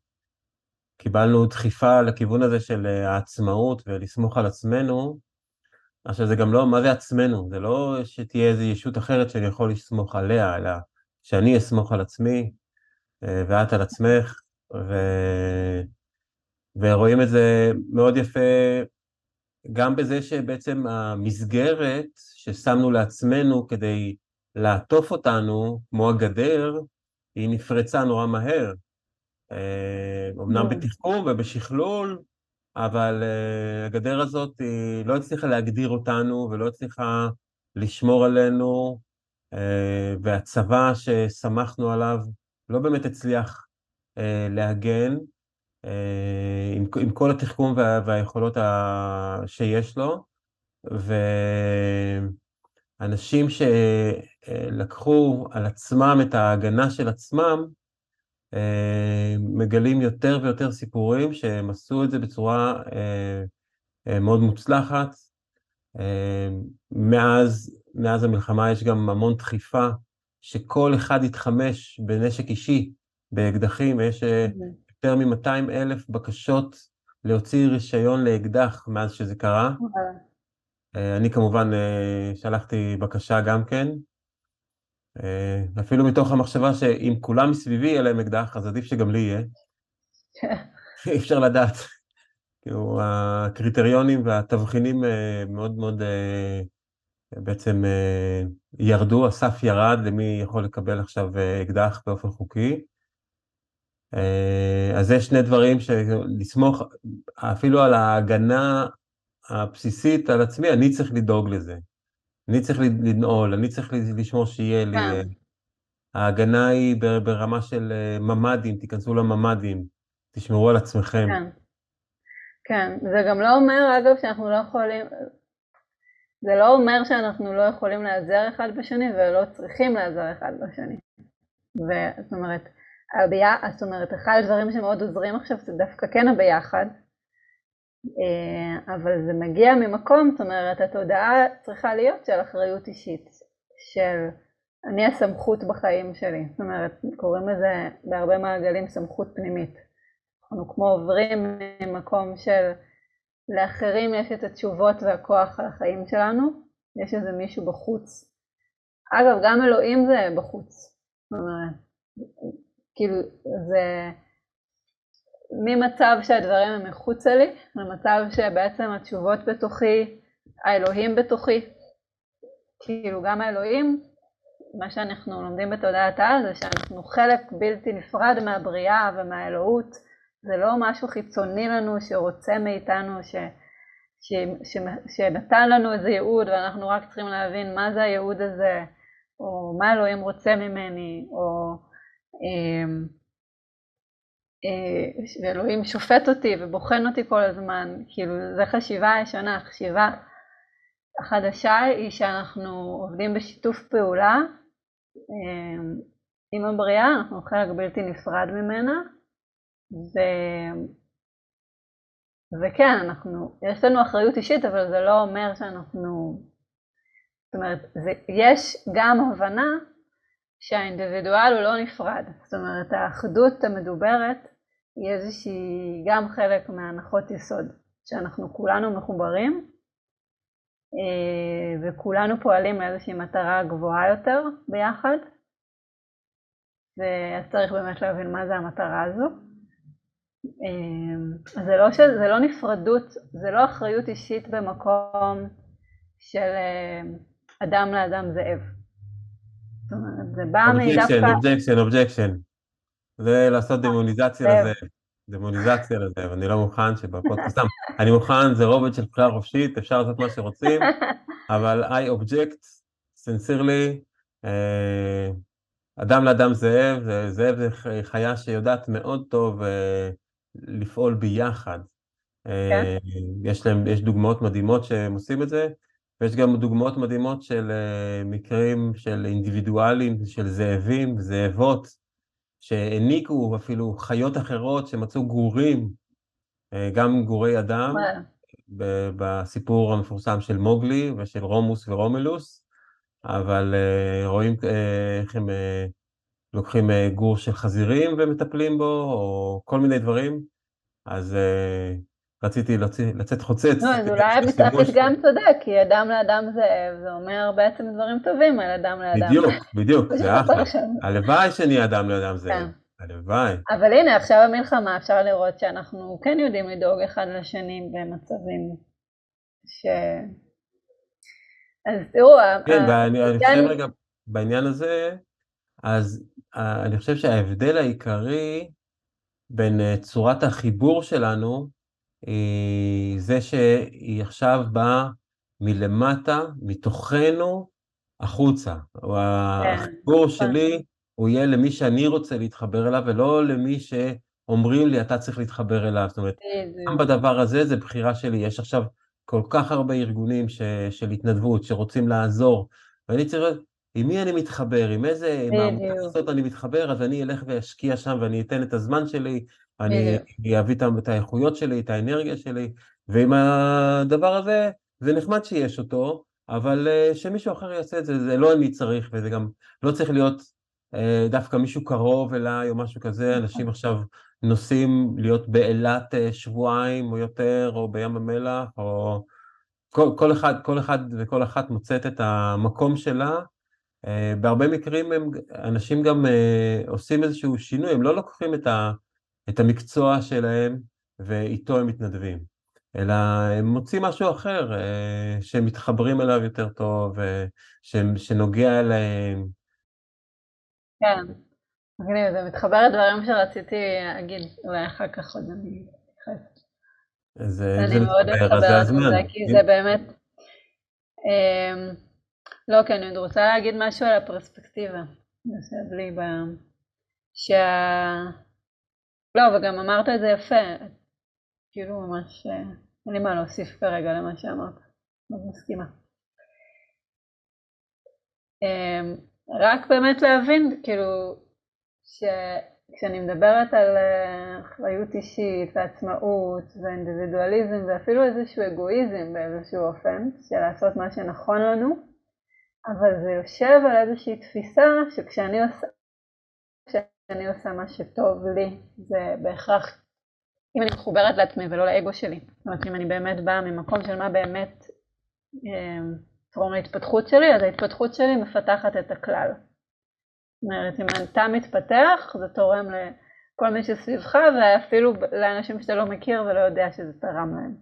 קיבלנו דחיפה לכיוון הזה של אה, העצמאות ולסמוך על עצמנו. עכשיו זה גם לא, מה זה עצמנו? זה לא שתהיה איזו ישות אחרת שאני יכול לסמוך עליה, אלא שאני אסמוך על עצמי אה, ואת על עצמך, ו... ורואים את זה מאוד יפה גם בזה שבעצם המסגרת ששמנו לעצמנו כדי לעטוף אותנו, כמו הגדר, היא נפרצה נורא מהר. אה, בתחכום ובשכלול, אבל uh, הגדר הזאת היא לא הצליחה להגדיר אותנו ולא הצליחה לשמור עלינו, uh, והצבא שסמכנו עליו לא באמת הצליח uh, להגן, עם, עם כל התחכום וה, והיכולות ה, שיש לו, ואנשים שלקחו על עצמם את ההגנה של עצמם, מגלים יותר ויותר סיפורים שהם עשו את זה בצורה מאוד מוצלחת. מאז, מאז המלחמה יש גם המון דחיפה שכל אחד יתחמש בנשק אישי, באקדחים, יש יותר מ-200 אלף בקשות להוציא רישיון לאקדח מאז שזה קרה. אני כמובן שלחתי בקשה גם כן, אפילו מתוך המחשבה שאם כולם מסביבי יהיה להם אקדח, אז עדיף שגם לי יהיה. אי אפשר לדעת. כאילו, הקריטריונים והתבחינים מאוד מאוד בעצם ירדו, הסף ירד למי יכול לקבל עכשיו אקדח באופן חוקי. אז זה שני דברים שלסמוך אפילו על ההגנה הבסיסית על עצמי, אני צריך לדאוג לזה. אני צריך לנעול, אני צריך לשמור שיהיה לי... כן. ההגנה היא ברמה של אה, ממ"דים, תיכנסו לממ"דים, תשמרו על עצמכם. כן. כן, זה גם לא אומר, אגב, שאנחנו לא יכולים... זה לא אומר שאנחנו לא יכולים להיעזר אחד בשני ולא צריכים להיעזר אחד בשני. זאת אומרת, הביה, זאת אומרת, אחד הדברים שמאוד עוזרים עכשיו זה דווקא כן הביחד, אה, אבל זה מגיע ממקום, זאת אומרת, התודעה צריכה להיות של אחריות אישית, של אני הסמכות בחיים שלי, זאת אומרת, קוראים לזה בהרבה מעגלים סמכות פנימית. אנחנו כמו עוברים ממקום של לאחרים יש את התשובות והכוח על החיים שלנו, יש איזה מישהו בחוץ. אגב, גם אלוהים זה בחוץ. זאת אומרת, כאילו, זה... ממצב שהדברים הם מחוצה לי, למצב שבעצם התשובות בתוכי, האלוהים בתוכי. כאילו גם האלוהים, מה שאנחנו לומדים בתודעת העל זה שאנחנו חלק בלתי נפרד מהבריאה ומהאלוהות, זה לא משהו חיצוני לנו שרוצה מאיתנו, ש, ש, ש, שנתן לנו איזה ייעוד ואנחנו רק צריכים להבין מה זה הייעוד הזה, או מה אלוהים רוצה ממני, או... אה, ואלוהים שופט אותי ובוחן אותי כל הזמן, כאילו זה חשיבה ישנה, חשיבה החדשה היא שאנחנו עובדים בשיתוף פעולה אה, עם הבריאה, אנחנו חלק בלתי נפרד ממנה, ו... וכן, אנחנו, יש לנו אחריות אישית, אבל זה לא אומר שאנחנו, זאת אומרת, זה, יש גם הבנה שהאינדיבידואל הוא לא נפרד, זאת אומרת האחדות המדוברת היא איזושהי גם חלק מהנחות יסוד, שאנחנו כולנו מחוברים אה, וכולנו פועלים לאיזושהי מטרה גבוהה יותר ביחד, ואז צריך באמת להבין מה זה המטרה הזו. אה, זה לא, ש... זה לא נפרדות, זה לא אחריות אישית במקום של אה, אדם לאדם זאב. זאת אומרת, זה בא מדווקא... objection, objection, objection. זה לעשות דמוניזציה לזה, דמוניזציה לזה, ואני לא מוכן שבפודקאסט, סתם, אני מוכן, זה רובד של בחירה חופשית, אפשר לעשות מה שרוצים, אבל I object, sincerely, אה, אדם לאדם זאב, זאב זה חיה שיודעת מאוד טוב אה, לפעול ביחד. אה, כן. יש להם, יש דוגמאות מדהימות שהם עושים את זה, ויש גם דוגמאות מדהימות של מקרים של אינדיבידואלים, של זאבים, זאבות, שהעניקו אפילו חיות אחרות שמצאו גורים, אה, גם גורי אדם, בסיפור המפורסם של מוגלי ושל רומוס ורומלוס, אבל אה, רואים אה, איך הם לוקחים גור של חזירים ומטפלים בו, או כל מיני דברים, אז רציתי לצאת חוצץ. לא, אז אולי הפתגם צודק, כי אדם לאדם זאב, זה אומר בעצם דברים טובים על אדם לאדם. בדיוק, בדיוק, זה אחלה. הלוואי שנהיה אדם לאדם זאב. כן. הלוואי. אבל הנה, עכשיו המלחמה, אפשר לראות שאנחנו כן יודעים לדאוג אחד לשני במצבים ש... אז תראו... כן, ואני חושב רגע, בעניין הזה, אז אני חושב שההבדל העיקרי בין אה, צורת החיבור שלנו, זה שהיא עכשיו באה מלמטה, מתוכנו, החוצה. כן, החיבור נכון. שלי הוא יהיה למי שאני רוצה להתחבר אליו, ולא למי אומרים לי, אתה צריך להתחבר אליו. זאת אומרת, גם בדבר הזה זה בחירה שלי. יש עכשיו כל כך הרבה ארגונים ש, של התנדבות, שרוצים לעזור, ואני צריך, עם מי אני מתחבר, עם איזה מעמותות אני מתחבר, אז אני אלך ואשקיע שם ואני אתן את הזמן שלי, אני אביא את האיכויות שלי, את האנרגיה שלי, ועם הדבר הזה, זה נחמד שיש אותו, אבל אה, שמישהו אחר יעשה את זה, זה לא אני צריך, וזה גם לא צריך להיות אה, דווקא מישהו קרוב אליי או משהו כזה, נכון. אנשים עכשיו נוסעים להיות באילת אה, שבועיים או יותר, או בים המלח, או כל, כל אחד, כל אחד וכל אחת מוצאת את המקום שלה. בהרבה מקרים הם, אנשים גם עושים איזשהו שינוי, הם לא לוקחים את, ה, את המקצוע שלהם ואיתו הם מתנדבים. אלא הם מוצאים משהו אחר, אה, שהם מתחברים אליו יותר טוב, אה, שנוגע אליהם. כן, מגניב, זה מתחבר לדברים שרציתי להגיד, אולי אחר כך עוד אני אתייחס. זה, זה מתחבר, אז זה הזמן. כי זה באמת... אמ, לא, כן, אני רוצה להגיד משהו על הפרספקטיבה. נעשה בלי ב... שה... לא, וגם אמרת את זה יפה. כאילו ממש... אה, אין לי מה להוסיף כרגע למה שאמרת, מאוד מסכימה. אמ, רק באמת להבין, כאילו, שכשאני מדברת על אה, אחריות אישית ועצמאות ואינדיבידואליזם ואפילו איזשהו אגואיזם באיזשהו אופן, של לעשות מה שנכון לנו, אבל זה יושב על איזושהי תפיסה שכשאני עושה, כשאני עושה מה שטוב לי, זה בהכרח אם אני מחוברת לעצמי ולא לאגו שלי, זאת אומרת אם אני באמת באה ממקום של מה באמת תרום אה, להתפתחות שלי, אז ההתפתחות שלי מפתחת את הכלל. זאת אומרת אם אתה מתפתח זה תורם לכל מי שסביבך ואפילו לאנשים שאתה לא מכיר ולא יודע שזה תרם להם.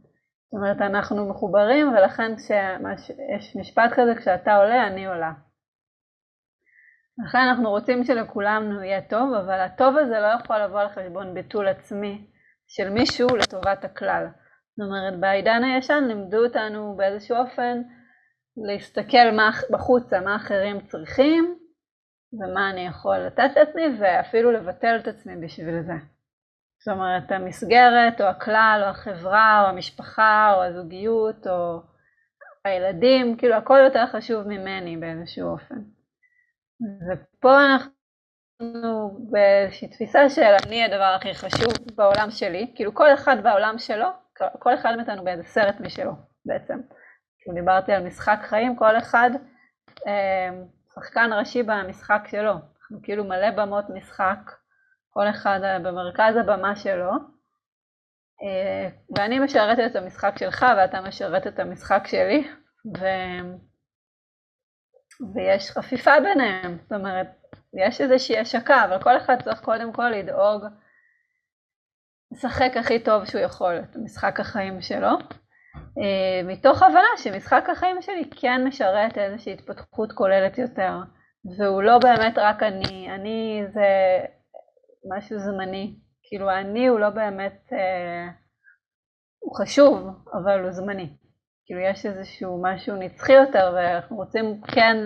זאת אומרת אנחנו מחוברים ולכן כשיש משפט כזה כשאתה עולה אני עולה. לכן אנחנו רוצים שלכולם יהיה טוב אבל הטוב הזה לא יכול לבוא על חשבון ביטול עצמי של מישהו לטובת הכלל. זאת אומרת, בעידן הישן לימדו אותנו באיזשהו אופן להסתכל מה, בחוצה, מה אחרים צריכים ומה אני יכול לתת לעצמי ואפילו לבטל את עצמי בשביל זה. זאת אומרת, המסגרת או הכלל או החברה או המשפחה או הזוגיות או הילדים, כאילו הכל יותר חשוב ממני באיזשהו אופן. ופה אנחנו באיזושהי תפיסה של אני הדבר הכי חשוב בעולם שלי, כאילו כל אחד בעולם שלו, כל אחד מאיתנו באיזה סרט משלו בעצם. כאילו דיברתי על משחק חיים, כל אחד אה, שחקן ראשי במשחק שלו, אנחנו כאילו מלא במות משחק, כל אחד במרכז הבמה שלו, אה, ואני משרתת את המשחק שלך ואתה משרת את המשחק שלי, ו... ויש חפיפה ביניהם, זאת אומרת, יש איזושהי השקה, אבל כל אחד צריך קודם כל לדאוג לשחק הכי טוב שהוא יכול את משחק החיים שלו, אה, מתוך הבנה שמשחק החיים שלי כן משרת איזושהי התפתחות כוללת יותר, והוא לא באמת רק אני, אני זה משהו זמני, כאילו אני הוא לא באמת, אה, הוא חשוב, אבל הוא זמני. כאילו יש איזשהו משהו נצחי יותר ואנחנו רוצים כן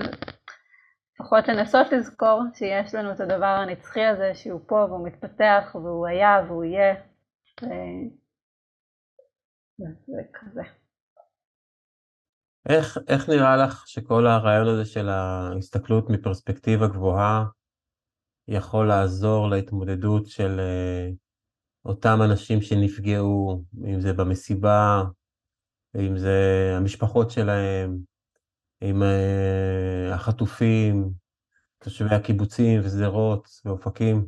לפחות לנסות לזכור שיש לנו את הדבר הנצחי הזה שהוא פה והוא מתפתח והוא היה והוא יהיה. זה כזה. איך, איך נראה לך שכל הרעיון הזה של ההסתכלות מפרספקטיבה גבוהה יכול לעזור להתמודדות של uh, אותם אנשים שנפגעו, אם זה במסיבה, אם זה המשפחות שלהם, עם uh, החטופים, תושבי הקיבוצים ושדרות ואופקים,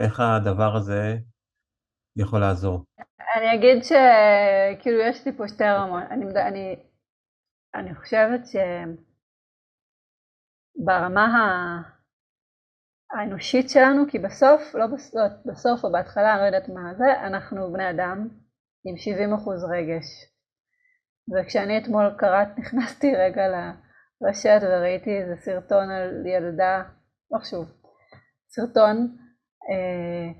איך הדבר הזה יכול לעזור? אני אגיד שכאילו יש לי פה שתי רמות, אני, אני, אני חושבת שברמה האנושית שלנו, כי בסוף, לא בסוף, בסוף או בהתחלה, אני לא יודעת מה זה, אנחנו בני אדם עם 70% רגש. וכשאני אתמול קראת, נכנסתי רגע רשת וראיתי איזה סרטון על ילדה, לא חשוב, סרטון. אה,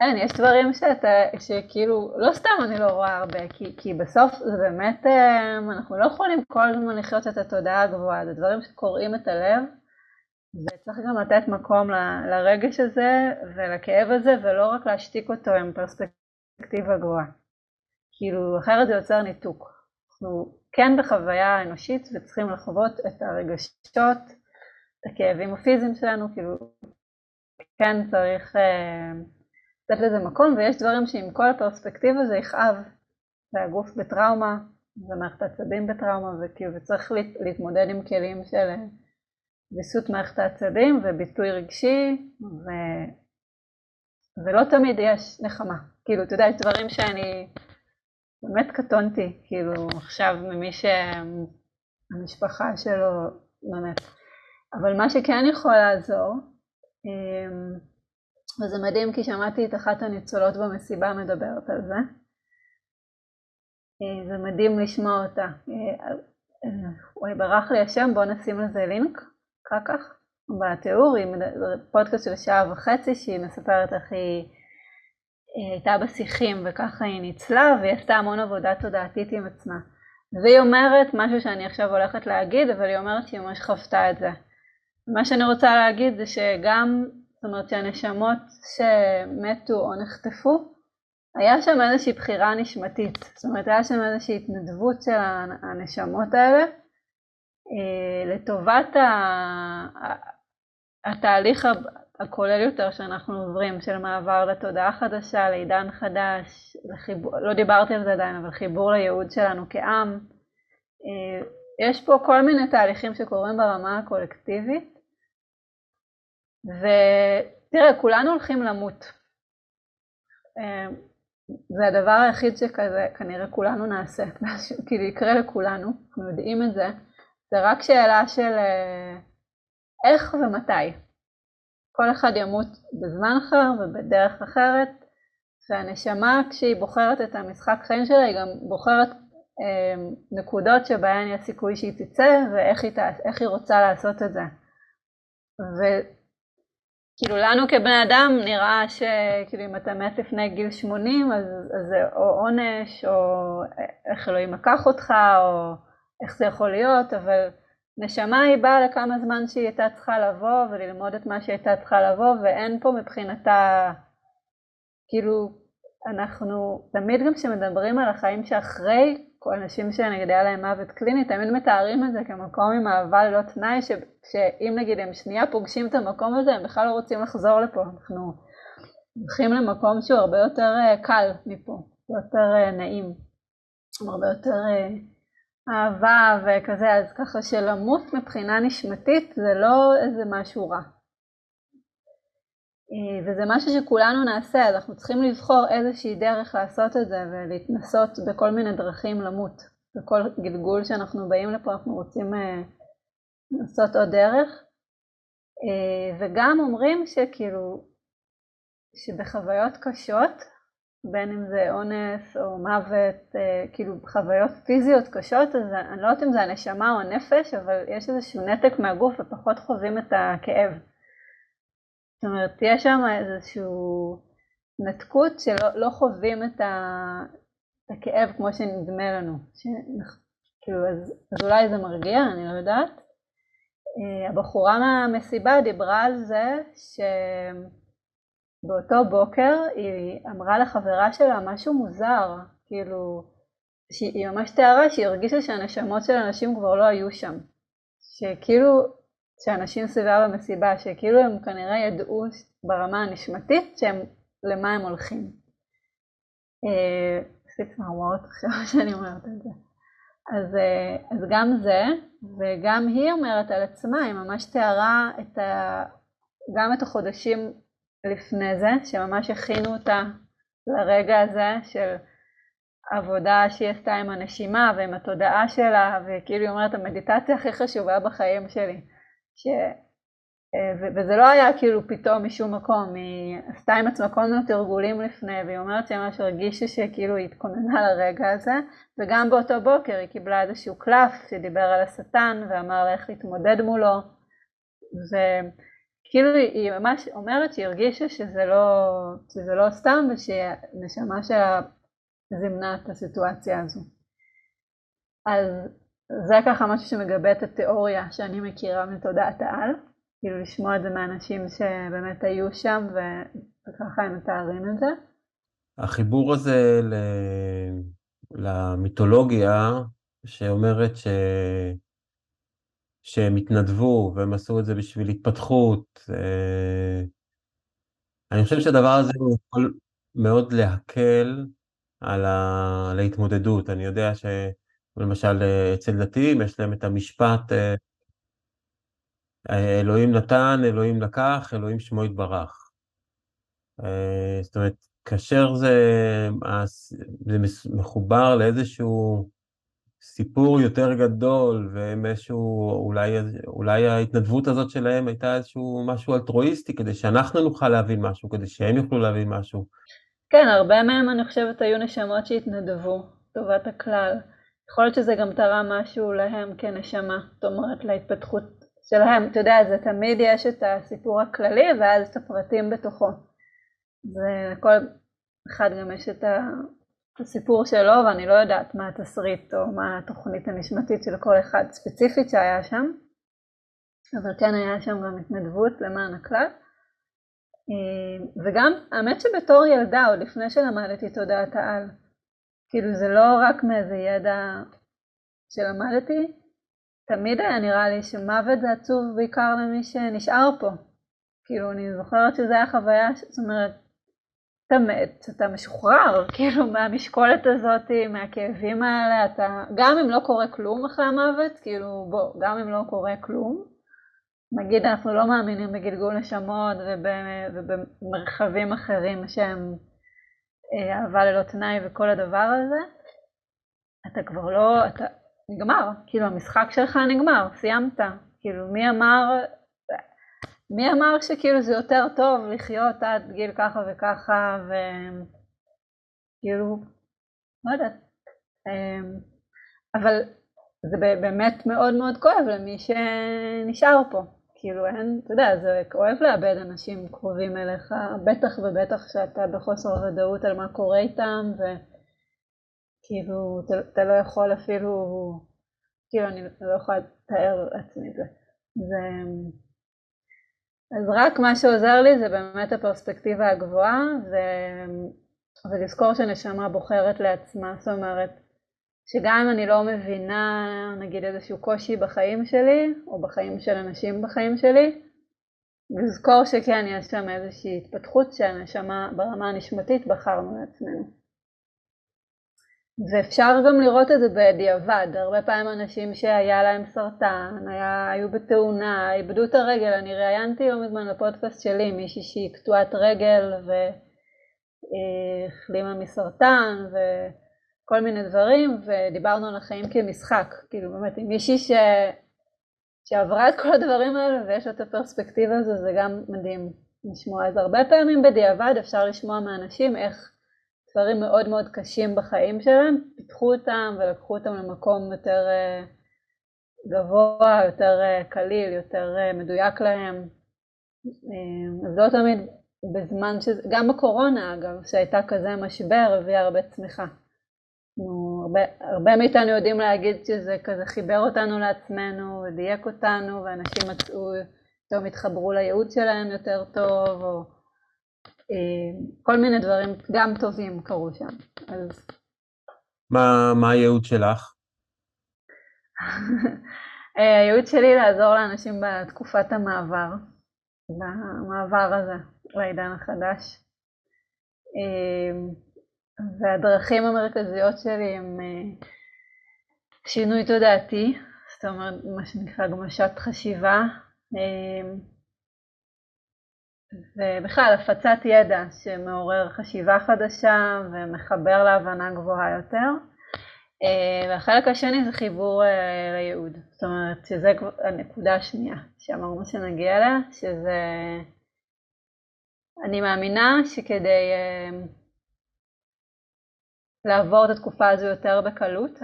אין, יש דברים שאתה, שכאילו, לא סתם אני לא רואה הרבה, כי, כי בסוף זה באמת, אה, אנחנו לא יכולים כל הזמן לחיות את התודעה הגבוהה, זה דברים שקוראים את הלב, וצריך גם לתת מקום ל, לרגש הזה ולכאב הזה, ולא רק להשתיק אותו עם פרספקטיבה גבוהה. כאילו, אחרת זה יוצר ניתוק. אנחנו כן בחוויה אנושית וצריכים לחוות את הרגשות, את הכאבים הפיזיים שלנו, כאילו, כן צריך אה, לתת לזה מקום, ויש דברים שעם כל הפרספקטיבה זה יכאב. והגוף בטראומה, ומערכת העצבים בטראומה, וכאילו, וצריך להתמודד עם כלים של ויסות מערכת העצבים וביטוי רגשי, ו... ולא תמיד יש נחמה. כאילו, אתה יודע, יש דברים שאני באמת קטונתי, כאילו, עכשיו ממי שהמשפחה שלו, באמת. אבל מה שכן יכול לעזור, אמ, וזה מדהים כי שמעתי את אחת הניצולות במסיבה מדברת על זה, אה, זה מדהים לשמוע אותה. וואי, ברח לי השם, בואו נשים לזה לינק אחר כך בתיאור, היא פודקאסט של שעה וחצי שהיא מספרת איך היא הייתה בשיחים וככה היא ניצלה והיא עשתה המון עבודה תודעתית עם עצמה. והיא אומרת משהו שאני עכשיו הולכת להגיד, אבל היא אומרת שהיא ממש חוותה את זה. מה שאני רוצה להגיד זה שגם, זאת אומרת שהנשמות שמתו או נחטפו, היה שם איזושהי בחירה נשמתית, זאת אומרת היה שם איזושהי התנדבות של הנשמות האלה אה, לטובת התהליך הכולל יותר שאנחנו עוברים, של מעבר לתודעה חדשה, לעידן חדש, לחיבור, לא דיברתי על זה עדיין, אבל חיבור לייעוד שלנו כעם. אה, יש פה כל מיני תהליכים שקורים ברמה הקולקטיבית, ותראה, כולנו הולכים למות. אה, זה הדבר היחיד שכזה כנראה כולנו נעשה, כאילו יקרה לכולנו, אנחנו יודעים את זה, זה רק שאלה של אה, איך ומתי. כל אחד ימות בזמן אחר ובדרך אחרת, והנשמה כשהיא בוחרת את המשחק חיים שלה היא גם בוחרת אה, נקודות שבהן יש סיכוי שהיא תצא ואיך היא, היא רוצה לעשות את זה. כאילו לנו כבני אדם נראה שכאילו אם אתה מת לפני גיל 80 אז, אז זה או עונש או איך אלוהים לקח אותך או איך זה יכול להיות אבל נשמה היא באה לכמה זמן שהיא הייתה צריכה לבוא וללמוד את מה שהיא הייתה צריכה לבוא ואין פה מבחינתה כאילו אנחנו תמיד גם כשמדברים על החיים שאחרי כל אנשים שנגיד היה להם מוות קליני תמיד מתארים את זה כמקום עם אהבה ללא תנאי, ש, שאם נגיד הם שנייה פוגשים את המקום הזה הם בכלל לא רוצים לחזור לפה, אנחנו הולכים למקום שהוא הרבה יותר אה, קל מפה, יותר אה, נעים, הרבה יותר אה, אהבה וכזה, אז ככה שלמות מבחינה נשמתית זה לא איזה משהו רע. אה, וזה משהו שכולנו נעשה, אז אנחנו צריכים לבחור איזושהי דרך לעשות את זה ולהתנסות בכל מיני דרכים למות. בכל גלגול שאנחנו באים לפה אנחנו רוצים אה, לעשות עוד דרך. אה, וגם אומרים שכאילו, שבחוויות קשות, בין אם זה אונס או מוות, כאילו חוויות פיזיות קשות, אז אני לא יודעת אם זה הנשמה או הנפש, אבל יש איזשהו נתק מהגוף ופחות חווים את הכאב. זאת אומרת, יש שם איזושהי נתקות שלא לא חווים את, ה, את הכאב כמו שנדמה לנו. ש, כאילו, אז, אז אולי זה מרגיע, אני לא יודעת. אה, הבחורה מהמסיבה דיברה על זה שבאותו בוקר היא אמרה לחברה שלה משהו מוזר, כאילו, שהיא ממש תיארה שהיא הרגישה שהנשמות של אנשים כבר לא היו שם. שכאילו שאנשים סביבה במסיבה, שכאילו הם כנראה ידעו ברמה הנשמתית שהם, למה הם הולכים. עשיתי צמרמורת עכשיו שאני אומרת את זה. אז, אה, אז גם זה, וגם היא אומרת על עצמה, היא ממש תיארה את ה, גם את החודשים לפני זה, שממש הכינו אותה לרגע הזה של עבודה שהיא עשתה עם הנשימה ועם התודעה שלה, וכאילו היא אומרת, המדיטציה הכי חשובה בחיים שלי. ש... אה, וזה לא היה כאילו פתאום משום מקום, היא עשתה עם עצמה כל מיני תרגולים לפני, והיא אומרת שהיא ממש הרגישה שכאילו היא התכוננה לרגע הזה, וגם באותו בוקר היא קיבלה איזשהו קלף שדיבר על השטן ואמר לה איך להתמודד מולו, וכאילו היא ממש אומרת שהיא הרגישה שזה לא, שזה לא סתם ושהנשמה שלה זימנה את הסיטואציה הזו. אז זה ככה משהו שמגבה את התיאוריה שאני מכירה מתודעת העל. כאילו לשמוע את זה מאנשים שבאמת היו שם וככה הם מתארים את זה. החיבור הזה. למיתולוגיה שאומרת ש... שהם התנדבו והם עשו את זה בשביל התפתחות. אה, אני חושב שהדבר הזה יכול מאוד להקל על, ה... על ההתמודדות. אני יודע שלמשל אצל דתיים יש להם את המשפט אה, אלוהים נתן, אלוהים לקח, אלוהים שמו יתברך. אה, זאת אומרת, כאשר זה, זה מחובר לאיזשהו סיפור יותר גדול, והם איזשהו, אולי, אולי ההתנדבות הזאת שלהם הייתה איזשהו משהו אלטרואיסטי, כדי שאנחנו נוכל להבין משהו, כדי שהם יוכלו להבין משהו. כן, הרבה מהם אני חושבת היו נשמות שהתנדבו, טובת הכלל. יכול להיות שזה גם תרם משהו להם כנשמה, זאת אומרת להתפתחות שלהם. אתה יודע, זה תמיד יש את הסיפור הכללי ואז את הפרטים בתוכו. זה לכל אחד גם יש את הסיפור שלו, ואני לא יודעת מה התסריט או מה התוכנית הנשמתית של כל אחד ספציפית שהיה שם, אבל כן היה שם גם התנדבות למען הכלל. אה, וגם, האמת שבתור ילדה, עוד לפני שלמדתי תודעת העל, כאילו זה לא רק מאיזה ידע שלמדתי, תמיד היה נראה לי שמוות זה עצוב בעיקר למי שנשאר פה. כאילו, אני זוכרת שזו הייתה חוויה, זאת אומרת, אתה מת, אתה משוחרר, כאילו, מהמשקולת הזאת, מהכאבים האלה, אתה, גם אם לא קורה כלום אחרי המוות, כאילו, בוא, גם אם לא קורה כלום, נגיד אנחנו לא מאמינים בגלגול נשמות ובמרחבים אחרים שהם אה, אהבה ללא תנאי וכל הדבר הזה, אתה כבר לא, אתה נגמר, כאילו המשחק שלך נגמר, סיימת, כאילו מי אמר, מי אמר שכאילו זה יותר טוב לחיות עד גיל ככה וככה וכאילו, לא יודעת, אמ, אבל זה באמת מאוד מאוד כואב למי שנשאר פה, כאילו אין, אתה יודע, זה כואב לאבד אנשים קרובים אליך, בטח ובטח שאתה בחוסר ודאות על מה קורה איתם וכאילו אתה, אתה לא יכול אפילו, כאילו אני לא יכולה לתאר לעצמי את זה. זה אז רק מה שעוזר לי זה באמת הפרספקטיבה הגבוהה ו... ולזכור שנשמה בוחרת לעצמה, זאת אומרת שגם אם אני לא מבינה נגיד איזשהו קושי בחיים שלי או בחיים של אנשים בחיים שלי, לזכור שכן יש שם איזושהי התפתחות שהנשמה ברמה הנשמתית בחרנו לעצמנו. ואפשר גם לראות את זה בדיעבד, הרבה פעמים אנשים שהיה להם סרטן, היה, היו בתאונה, איבדו את הרגל, אני ראיינתי לא מזמן בפודקאסט שלי מישהי שהיא קטועת רגל והחלימה מסרטן וכל מיני דברים ודיברנו על החיים כמשחק, כאילו באמת עם מישהי ש... שעברה את כל הדברים האלה ויש לה את הפרספקטיבה הזו זה גם מדהים לשמוע, אז הרבה פעמים בדיעבד אפשר לשמוע מאנשים איך דברים מאוד מאוד קשים בחיים שלהם, פיתחו אותם ולקחו אותם למקום יותר אה, גבוה, יותר אה, קליל, יותר אה, מדויק להם. אז לא תמיד בזמן ש... גם בקורונה אגב, שהייתה כזה משבר, הביאה הרבה צמיחה. הרבה, הרבה מאיתנו יודעים להגיד שזה כזה חיבר אותנו לעצמנו ודייק אותנו ואנשים מצאו, פתאום התחברו לייעוד שלהם יותר טוב או כל מיני דברים גם טובים קרו שם. אז... מה, מה הייעוד שלך? אה, הייעוד שלי לעזור לאנשים בתקופת המעבר, במעבר הזה, לעידן החדש. אה, והדרכים המרכזיות שלי הם שינוי תודעתי, זאת אומרת מה שנקרא גמשת חשיבה, ובכלל הפצת ידע שמעורר חשיבה חדשה ומחבר להבנה גבוהה יותר. אה, והחלק השני זה חיבור אה, לייעוד, זאת אומרת שזה הנקודה השנייה שאמרנו שנגיע אליה, שזה אני מאמינה שכדי אה, לעבור את התקופה הזו יותר בקלות,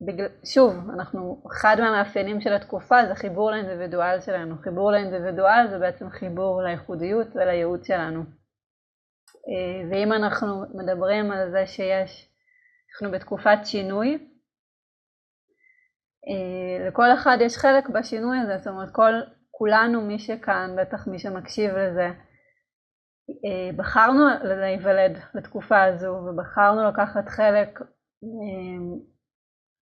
בגלל, שוב, אנחנו, אחד מהמאפיינים של התקופה זה חיבור לאינדיבידואל שלנו. חיבור לאינדיבידואל זה בעצם חיבור לייחודיות ולייעוד שלנו. אה, ואם אנחנו מדברים על זה שיש, אנחנו בתקופת שינוי, אה, לכל אחד יש חלק בשינוי הזה, זאת אומרת כל כולנו, מי שכאן, בטח מי שמקשיב לזה, אה, בחרנו להיוולד לתקופה הזו ובחרנו לקחת חלק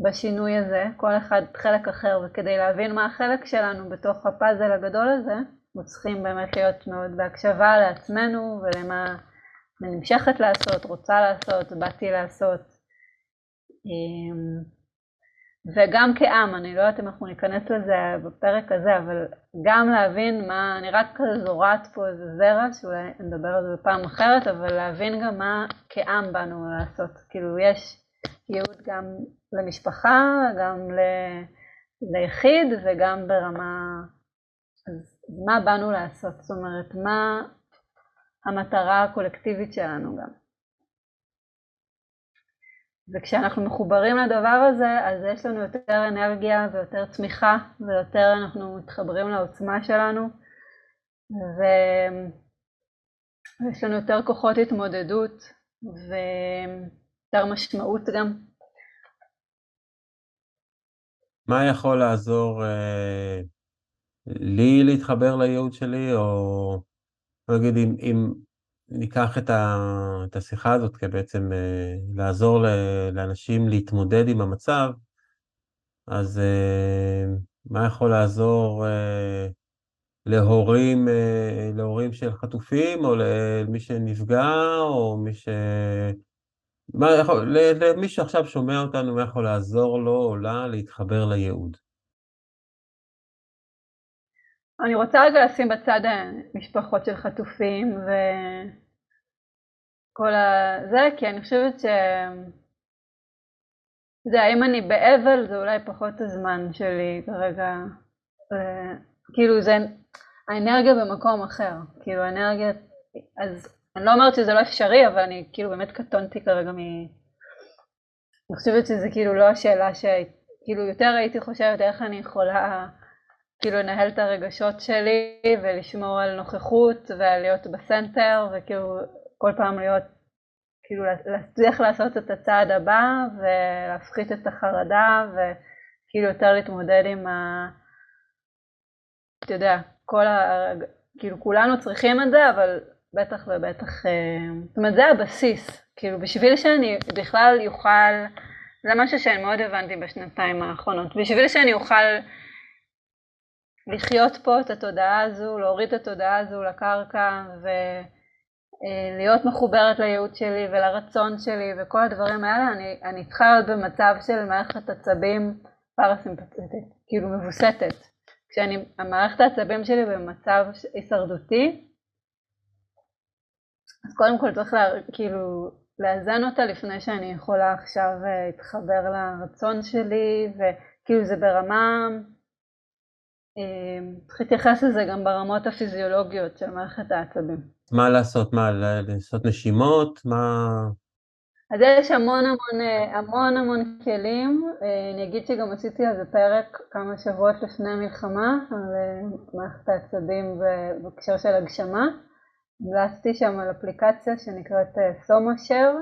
בשינוי הזה, כל אחד חלק אחר, וכדי להבין מה החלק שלנו בתוך הפאזל הגדול הזה, אנחנו צריכים באמת להיות מאוד בהקשבה לעצמנו ולמה אני נמשכת לעשות, רוצה לעשות, באתי לעשות. אה, וגם כעם, אני לא יודעת אם אנחנו ניכנס לזה בפרק הזה, אבל גם להבין מה, אני רק כזה זורעת פה איזה זרע, שאולי נדבר על זה בפעם אחרת, אבל להבין גם מה כעם באנו לעשות. כאילו יש ייעוד גם למשפחה, גם ל... ליחיד וגם ברמה, אז מה באנו לעשות? זאת אומרת, מה המטרה הקולקטיבית שלנו גם. וכשאנחנו מחוברים לדבר הזה, אז יש לנו יותר אנרגיה ויותר צמיחה ויותר אנחנו מתחברים לעוצמה שלנו ויש לנו יותר כוחות התמודדות ויותר משמעות גם. מה יכול לעזור אה, לי להתחבר לייעוד שלי, או נגיד אם, אם ניקח את, ה, את השיחה הזאת כבעצם אה, לעזור ל, לאנשים להתמודד עם המצב, אז אה, מה יכול לעזור אה, להורים, אה, להורים של חטופים, או למי שנפגע, או מי ש... למי שעכשיו שומע אותנו, מה יכול לעזור לו או לה להתחבר לייעוד? אני רוצה רגע לשים בצד משפחות של חטופים ו... כל ה... זה, כי אני חושבת ש... זה, אם אני באבל זה אולי פחות הזמן שלי כרגע, ו... כאילו זה, האנרגיה במקום אחר, כאילו האנרגיה, אז אני לא אומרת שזה לא אפשרי, אבל אני כאילו באמת קטונתי כרגע מ... אני חושבת שזה כאילו לא השאלה ש... כאילו יותר הייתי חושבת איך אני יכולה כאילו לנהל את הרגשות שלי ולשמור על נוכחות ועל להיות בסנטר וכאילו כל פעם להיות, כאילו להצליח לעשות את הצעד הבא ולהפחית את החרדה וכאילו יותר להתמודד עם ה... אתה יודע, כל ה... כאילו כולנו צריכים את זה, אבל בטח ובטח, אה, זאת אומרת זה הבסיס, כאילו בשביל שאני בכלל יוכל, זה משהו שאני מאוד הבנתי בשנתיים האחרונות, בשביל שאני אוכל לחיות פה את התודעה הזו, להוריד את התודעה הזו לקרקע ולהיות אה, מחוברת לייעוד שלי ולרצון שלי וכל הדברים האלה, אני, אני צריכה להיות במצב של מערכת עצבים פרסימפטית, כאילו מבוסתת. כשאני, המערכת העצבים שלי במצב הישרדותי, אז קודם כל צריך לה, כאילו לאזן אותה לפני שאני יכולה עכשיו אה, להתחבר לרצון שלי, וכאילו זה ברמה אמ, צריך להתייחס לזה גם ברמות הפיזיולוגיות של מערכת העצבים. מה לעשות? מה, לעשות נשימות? מה... אז יש המון המון המון המון כלים, אה, אני אגיד שגם עשיתי על זה פרק כמה שבועות לפני המלחמה, על אה, מערכת העצבים בהקשר של הגשמה. המלצתי שם על אפליקציה שנקראת סומה שר,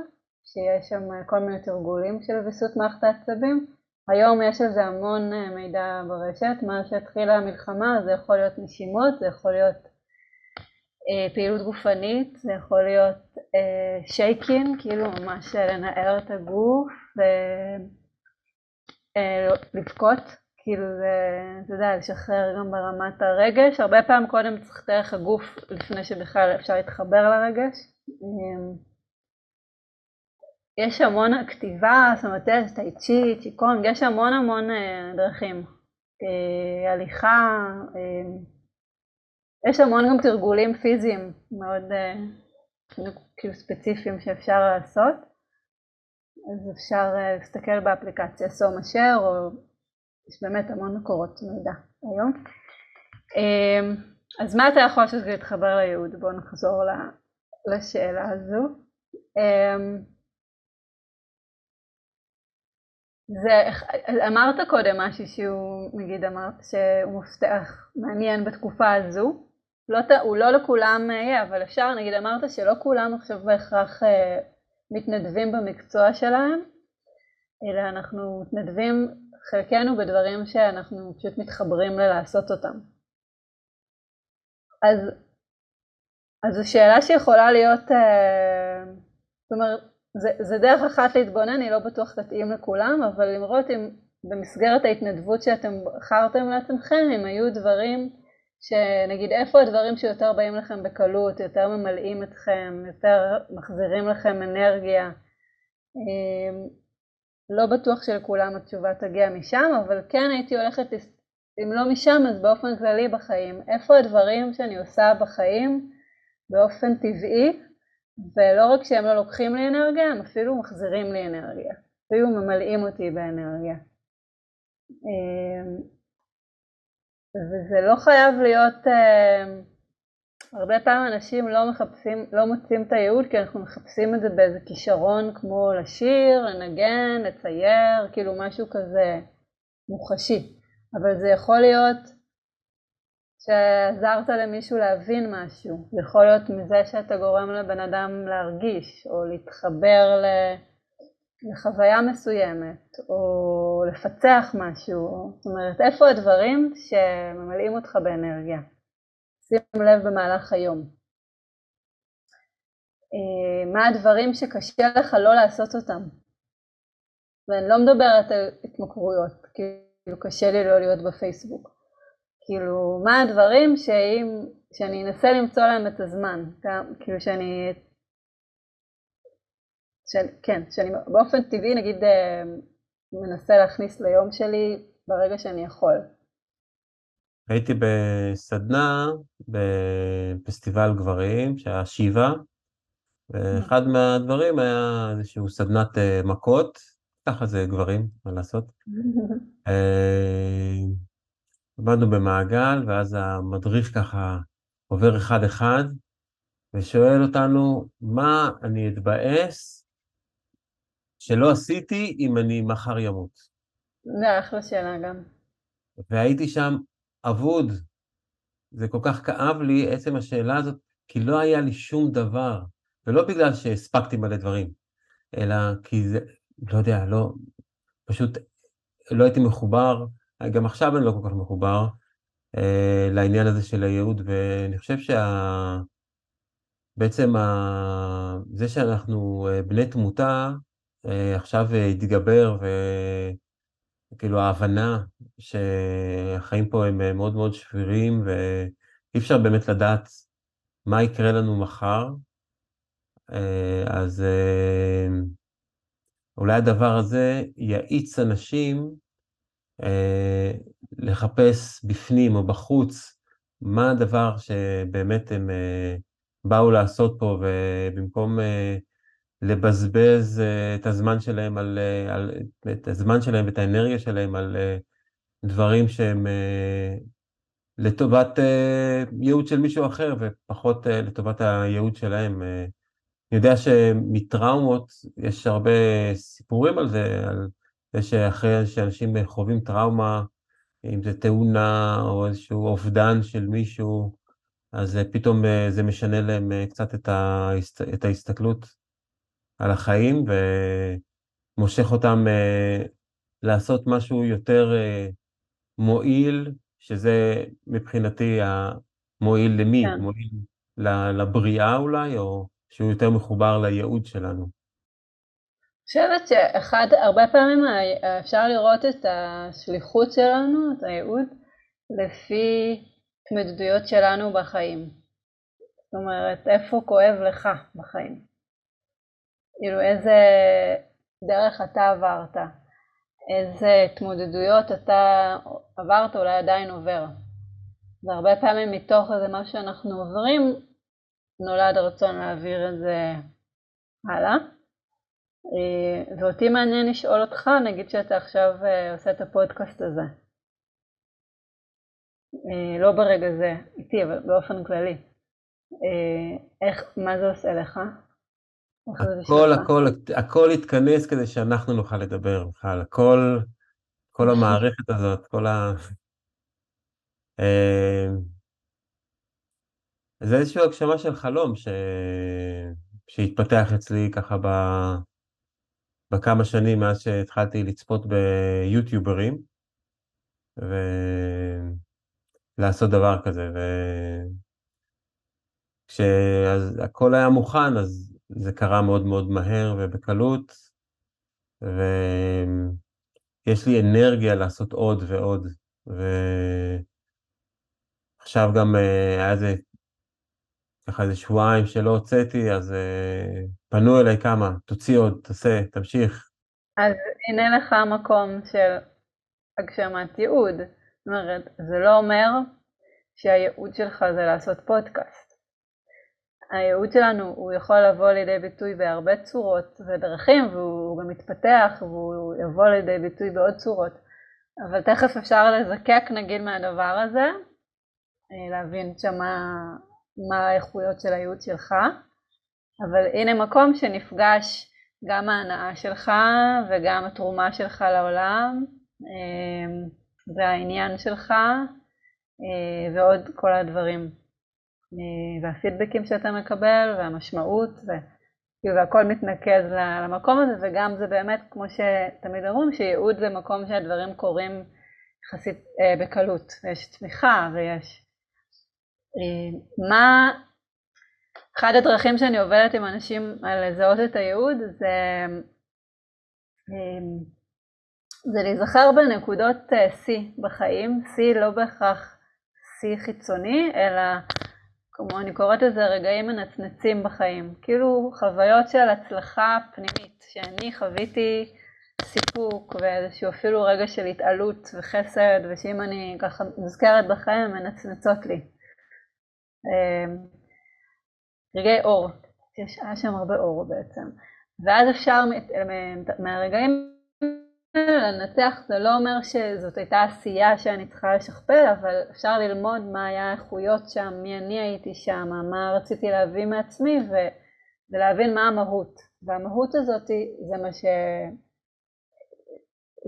שיש שם כל מיני תרגולים של ויסות מערכת העצבים. היום יש על זה המון אה, מידע ברשת, מאז שהתחילה המלחמה זה יכול להיות נשימות, זה יכול להיות אה, פעילות גופנית, זה יכול להיות אה, שייקין, כאילו ממש לנער את הגוף ולבכות, אה, כאילו זה, אתה יודע, לשחרר גם ברמת הרגש, הרבה פעמים קודם צריך דרך הגוף לפני שבכלל אפשר להתחבר לרגש. אה, יש המון כתיבה, זאת אומרת, יש טאי צ'י, צ'יקונג, יש המון המון אה, דרכים. אה, הליכה, אה, יש המון גם תרגולים פיזיים מאוד כאילו ספציפיים שאפשר לעשות. אז אפשר להסתכל באפליקציה סום אשר, או יש באמת המון מקורות מידע היום. אז מה אתה יכול לעשות כדי להתחבר לייעוד? בואו נחזור לשאלה הזו. זה, אמרת קודם משהו שהוא, נגיד אמרת שהוא מפתח מעניין בתקופה הזו, לא, הוא לא לכולם יהיה, אבל אפשר, נגיד אמרת שלא כולם עכשיו בהכרח אה, מתנדבים במקצוע שלהם, אלא אנחנו מתנדבים חלקנו בדברים שאנחנו פשוט מתחברים ללעשות אותם. אז, אז זו שאלה שיכולה להיות, אה, זאת אומרת, זה, זה דרך אחת להתבונן, היא לא בטוח תתאים לכולם, אבל למרות אם במסגרת ההתנדבות שאתם בחרתם לעצמכם, אם היו דברים שנגיד איפה הדברים שיותר באים לכם בקלות, יותר ממלאים אתכם, יותר מחזירים לכם אנרגיה. אמ, לא בטוח שלכולם התשובה תגיע משם, אבל כן הייתי הולכת, אם לא משם אז באופן כללי בחיים. איפה הדברים שאני עושה בחיים באופן טבעי, ולא רק שהם לא לוקחים לי אנרגיה, הם אפילו מחזירים לי אנרגיה, אפילו ממלאים אותי באנרגיה. אמ, וזה לא חייב להיות, אה, הרבה פעמים אנשים לא מחפשים, לא מוצאים את הייעוד כי אנחנו מחפשים את זה באיזה כישרון כמו לשיר, לנגן, לצייר, כאילו משהו כזה מוחשי. אבל זה יכול להיות שעזרת למישהו להבין משהו, זה יכול להיות מזה שאתה גורם לבן אדם להרגיש או להתחבר ל... לחוויה מסוימת, או לפצח משהו, זאת אומרת, איפה הדברים שממלאים אותך באנרגיה? שים לב במהלך היום. אה, מה הדברים שקשה לך לא לעשות אותם? ואני לא מדברת על התמכרויות, כאילו קשה לי לא להיות בפייסבוק. כאילו, מה הדברים שאם, שאני אנסה למצוא להם את הזמן, כאילו שאני של, כן, שאני באופן טבעי נגיד אה, מנסה להכניס ליום שלי ברגע שאני יכול. הייתי בסדנה בפסטיבל גברים שהיה שיבה, ואחד מהדברים היה איזשהו סדנת אה, מכות, ככה זה גברים, מה לעשות. אה, עמדנו במעגל, ואז המדריך ככה עובר אחד-אחד, ושואל אותנו, מה אני אתבאס שלא עשיתי אם אני מחר ימות. זה אחלה שאלה גם. והייתי שם אבוד. זה כל כך כאב לי, עצם השאלה הזאת, כי לא היה לי שום דבר, ולא בגלל שהספקתי מלא דברים, אלא כי זה, לא יודע, לא, פשוט לא הייתי מחובר, גם עכשיו אני לא כל כך מחובר אה, לעניין הזה של הייעוד, ואני חושב שה... בעצם ה... זה שאנחנו אה, בני תמותה, אה, עכשיו התגבר, וכאילו ההבנה שהחיים פה הם אה, מאוד מאוד שבירים, ואי אפשר באמת לדעת מה יקרה לנו מחר. אה, אז אולי הדבר הזה יאיץ אנשים לחפש בפנים או בחוץ מה הדבר שבאמת הם באו לעשות פה, ובמקום לבזבז uh, את הזמן שלהם על, uh, על, את הזמן שלהם ואת האנרגיה שלהם על uh, דברים שהם לטובת ייעוד של מישהו אחר ופחות לטובת הייעוד שלהם. אני יודע שמטראומות, יש הרבה סיפורים על זה, על זה שאחרי שאנשים חווים טראומה, אם זה תאונה או איזשהו אובדן של מישהו, אז פתאום זה משנה להם קצת. את ההסתכלות על החיים ומושך אותם uh, לעשות משהו יותר uh, מועיל, שזה מבחינתי המועיל למי? כן. מועיל לבריאה אולי, או שהוא יותר מחובר לייעוד שלנו. אני חושבת שאחד, הרבה פעמים אפשר לראות את השליחות שלנו, את הייעוד, לפי התמודדויות שלנו בחיים. זאת אומרת, איפה כואב לך בחיים. כאילו איזה דרך אתה עברת, איזה התמודדויות אתה עברת, אולי עדיין עובר. והרבה פעמים מתוך איזה מה שאנחנו עוברים, נולד הרצון להעביר את זה הלאה. אה, ואותי מעניין לשאול אותך, נגיד שאתה עכשיו אה, עושה את הפודקאסט הזה. אה, לא ברגע זה, איתי, אבל באופן כללי. איך, מה זה עושה לך? הכל, הכל, הכל התכנס כדי שאנחנו נוכל לדבר בכלל, הכל, כל המערכת הזאת, כל ה... אה, זה איזושהי הגשמה של חלום ש... שהתפתח אצלי ככה ב... בכמה שנים מאז שהתחלתי לצפות ביוטיוברים ולעשות דבר כזה. ו... כשהכל היה מוכן, אז זה קרה מאוד מאוד מהר ובקלות, ויש לי אנרגיה לעשות עוד ועוד. ועכשיו גם אה, היה איזה, ככה איזה שבועיים שלא הוצאתי, אז אה, פנו אליי כמה, תוציא עוד, תעשה, תמשיך. אז הנה לך מקום של הגשמת ייעוד. זאת אומרת, זה לא אומר שהייעוד שלך זה לעשות פודקאסט. הייעוד שלנו הוא יכול לבוא לידי ביטוי בהרבה צורות ודרכים והוא גם מתפתח והוא יבוא לידי ביטוי בעוד צורות. אבל תכף אפשר לזקק נגיד מהדבר הזה, אה, להבין שמה מה האיכויות של הייעוד שלך, אבל הנה מקום שנפגש גם ההנאה שלך וגם התרומה שלך לעולם אה, והעניין שלך אה, ועוד כל הדברים והפידבקים שאתה מקבל והמשמעות כאילו, והכל מתנקז למקום הזה, וגם זה באמת, כמו שתמיד אומרים, שייעוד זה מקום שהדברים קורים יחסית אה, בקלות, ויש תמיכה ויש... אה, מה... אחד הדרכים שאני עובדת עם אנשים על לזהות את הייעוד זה, אה, זה להיזכר בנקודות אה, שיא בחיים, שיא לא בהכרח שיא חיצוני, אלא כמו אני קוראת לזה רגעים מנצנצים בחיים, כאילו חוויות של הצלחה פנימית, שאני חוויתי סיפוק ואיזשהו אפילו רגע של התעלות וחסד, ושאם אני ככה נזכרת בחיים הן מנצנצות לי. אמ, רגעי אור, יש, שם הרבה אור בעצם, ואז אפשר מהרגעים לנצח זה לא אומר שזאת הייתה עשייה שאני צריכה לשכפל, אבל אפשר ללמוד מה היה האיכויות שם, מי אני הייתי שם, מה רציתי להביא מעצמי ו, ולהבין מה המהות. והמהות הזאת זה מה ש...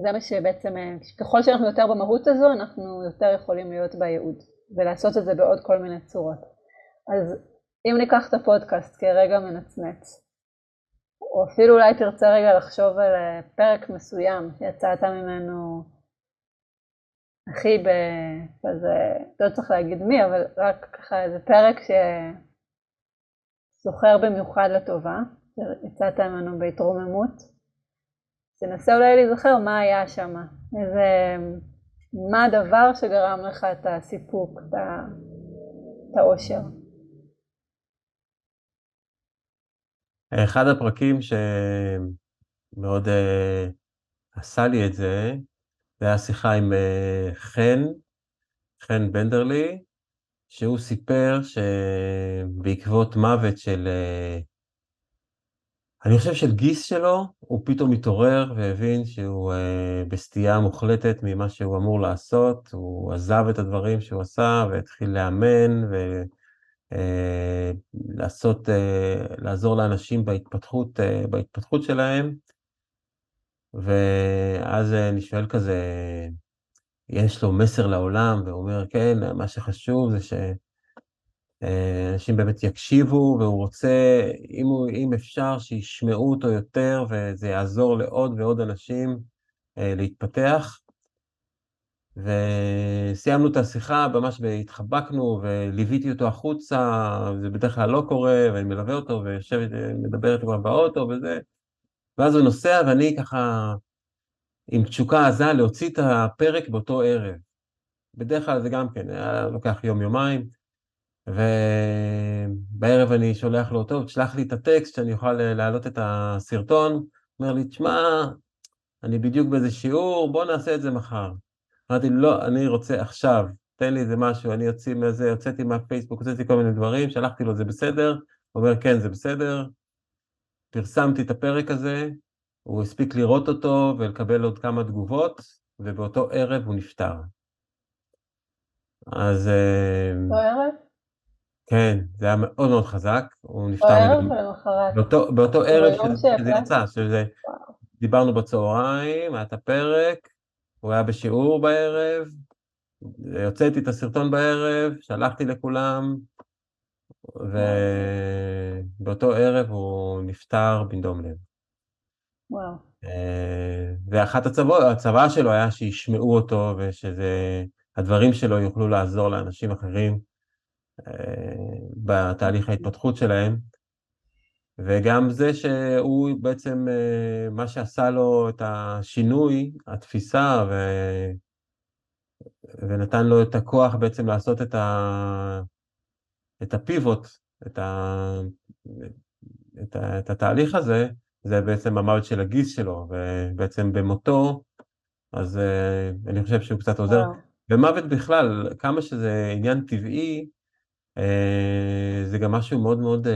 זה מה שבעצם, ככל שאנחנו יותר במהות הזו, אנחנו יותר יכולים להיות בייעוד ולעשות את זה בעוד כל מיני צורות. אז אם ניקח את הפודקאסט כרגע מנצנץ, או אפילו אולי תרצה רגע לחשוב על אה, פרק מסוים שיצאת ממנו הכי בכזה, לא צריך להגיד מי, אבל רק ככה איזה פרק שזוכר במיוחד לטובה, שיצאת ממנו בהתרוממות. תנסה אולי להיזכר מה היה שם, איזה, מה הדבר שגרם לך את הסיפוק, את האושר. אחד הפרקים שמאוד uh, עשה לי את זה, זה היה שיחה עם uh, חן, חן בנדרלי, שהוא סיפר שבעקבות מוות של, uh, אני חושב של גיס שלו, הוא פתאום התעורר והבין שהוא uh, בסטייה מוחלטת ממה שהוא אמור לעשות, הוא עזב את הדברים שהוא עשה והתחיל לאמן, ו... אה, לעשות, אה, לעזור לאנשים בהתפתחות, אה, בהתפתחות שלהם, ואז אני שואל כזה, יש לו מסר לעולם, והוא אומר, כן, מה שחשוב זה שאנשים באמת יקשיבו, והוא רוצה, אם, הוא, אם אפשר, שישמעו אותו יותר, וזה יעזור לעוד ועוד אנשים להתפתח. וסיימנו את השיחה, ממש התחבקנו וליוויתי אותו החוצה, זה בדרך כלל לא קורה, ואני מלווה אותו ויושבת, מדברת איתו באוטו וזה, ואז הוא נוסע ואני ככה עם תשוקה עזה להוציא את הפרק באותו ערב. בדרך כלל זה גם כן, היה לוקח יום-יומיים, ובערב אני שולח לו, טוב, תשלח לי את הטקסט שאני אוכל להעלות את הסרטון, אומר לי, תשמע, אני בדיוק באיזה שיעור, בוא נעשה את זה מחר. אמרתי, לא, אני רוצה עכשיו, תן לי איזה משהו, אני יוצא מזה, יוצאתי מהפייסבוק, הוצאתי כל מיני דברים, שלחתי לו, זה בסדר? הוא אומר, כן, זה בסדר. פרסמתי את הפרק הזה, הוא הספיק לראות אותו ולקבל עוד כמה תגובות, ובאותו ערב הוא נפטר. אז... אה, באותו ערב? כן, זה היה מאוד מאוד חזק, הוא נפטר... בערב או למחרת? באותו, באותו ערב שזה יצא, שזה... דיברנו בצהריים, היה את הפרק, הוא היה בשיעור בערב, הוצאתי את הסרטון בערב, שלחתי לכולם, ובאותו ערב הוא נפטר בנדום לב. וואו. אה, ואחת הצבא, הצבא שלו היה שישמעו אותו ושהדברים שלו יוכלו לעזור לאנשים אחרים. בתהליך ההתפתחות שלהם, וגם זה שהוא בעצם, מה שעשה לו את השינוי, התפיסה, ו... ונתן לו את הכוח בעצם לעשות את, ה... את הפיבוט, את, ה... את, ה... את התהליך הזה, זה בעצם המוות של הגיס שלו, ובעצם במותו, אז uh, אני חושב שהוא קצת עוזר. ומוות בכלל, כמה שזה עניין טבעי, זה גם משהו מאוד מאוד uh,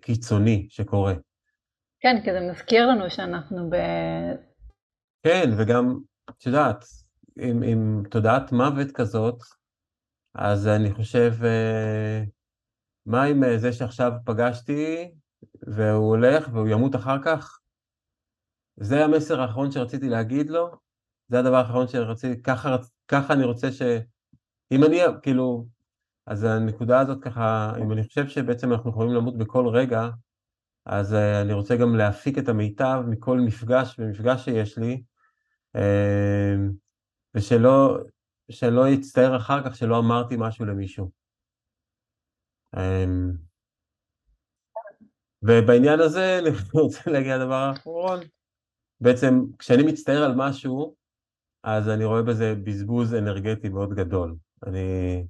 קיצוני שקורה. כן, כי זה מזכיר לנו שאנחנו ב... כן, וגם, את יודעת, עם, עם תודעת מוות כזאת, אז אני חושב, uh, מה עם זה שעכשיו פגשתי, והוא הולך והוא ימות אחר כך? זה המסר האחרון שרציתי להגיד לו, זה הדבר האחרון שרציתי, ככה, ככה אני רוצה ש... אם אני, כאילו, אז הנקודה הזאת ככה, אם אני חושב שבעצם אנחנו יכולים למות בכל רגע, אז uh, אני רוצה גם להפיק את המיטב מכל מפגש ומפגש שיש לי, uh, ושלא שלא יצטער אחר כך שלא אמרתי משהו למישהו. Uh, ובעניין הזה אני רוצה להגיע לדבר האחרון. בעצם כשאני מצטער על משהו, אז אני רואה בזה בזבוז אנרגטי מאוד גדול. אני...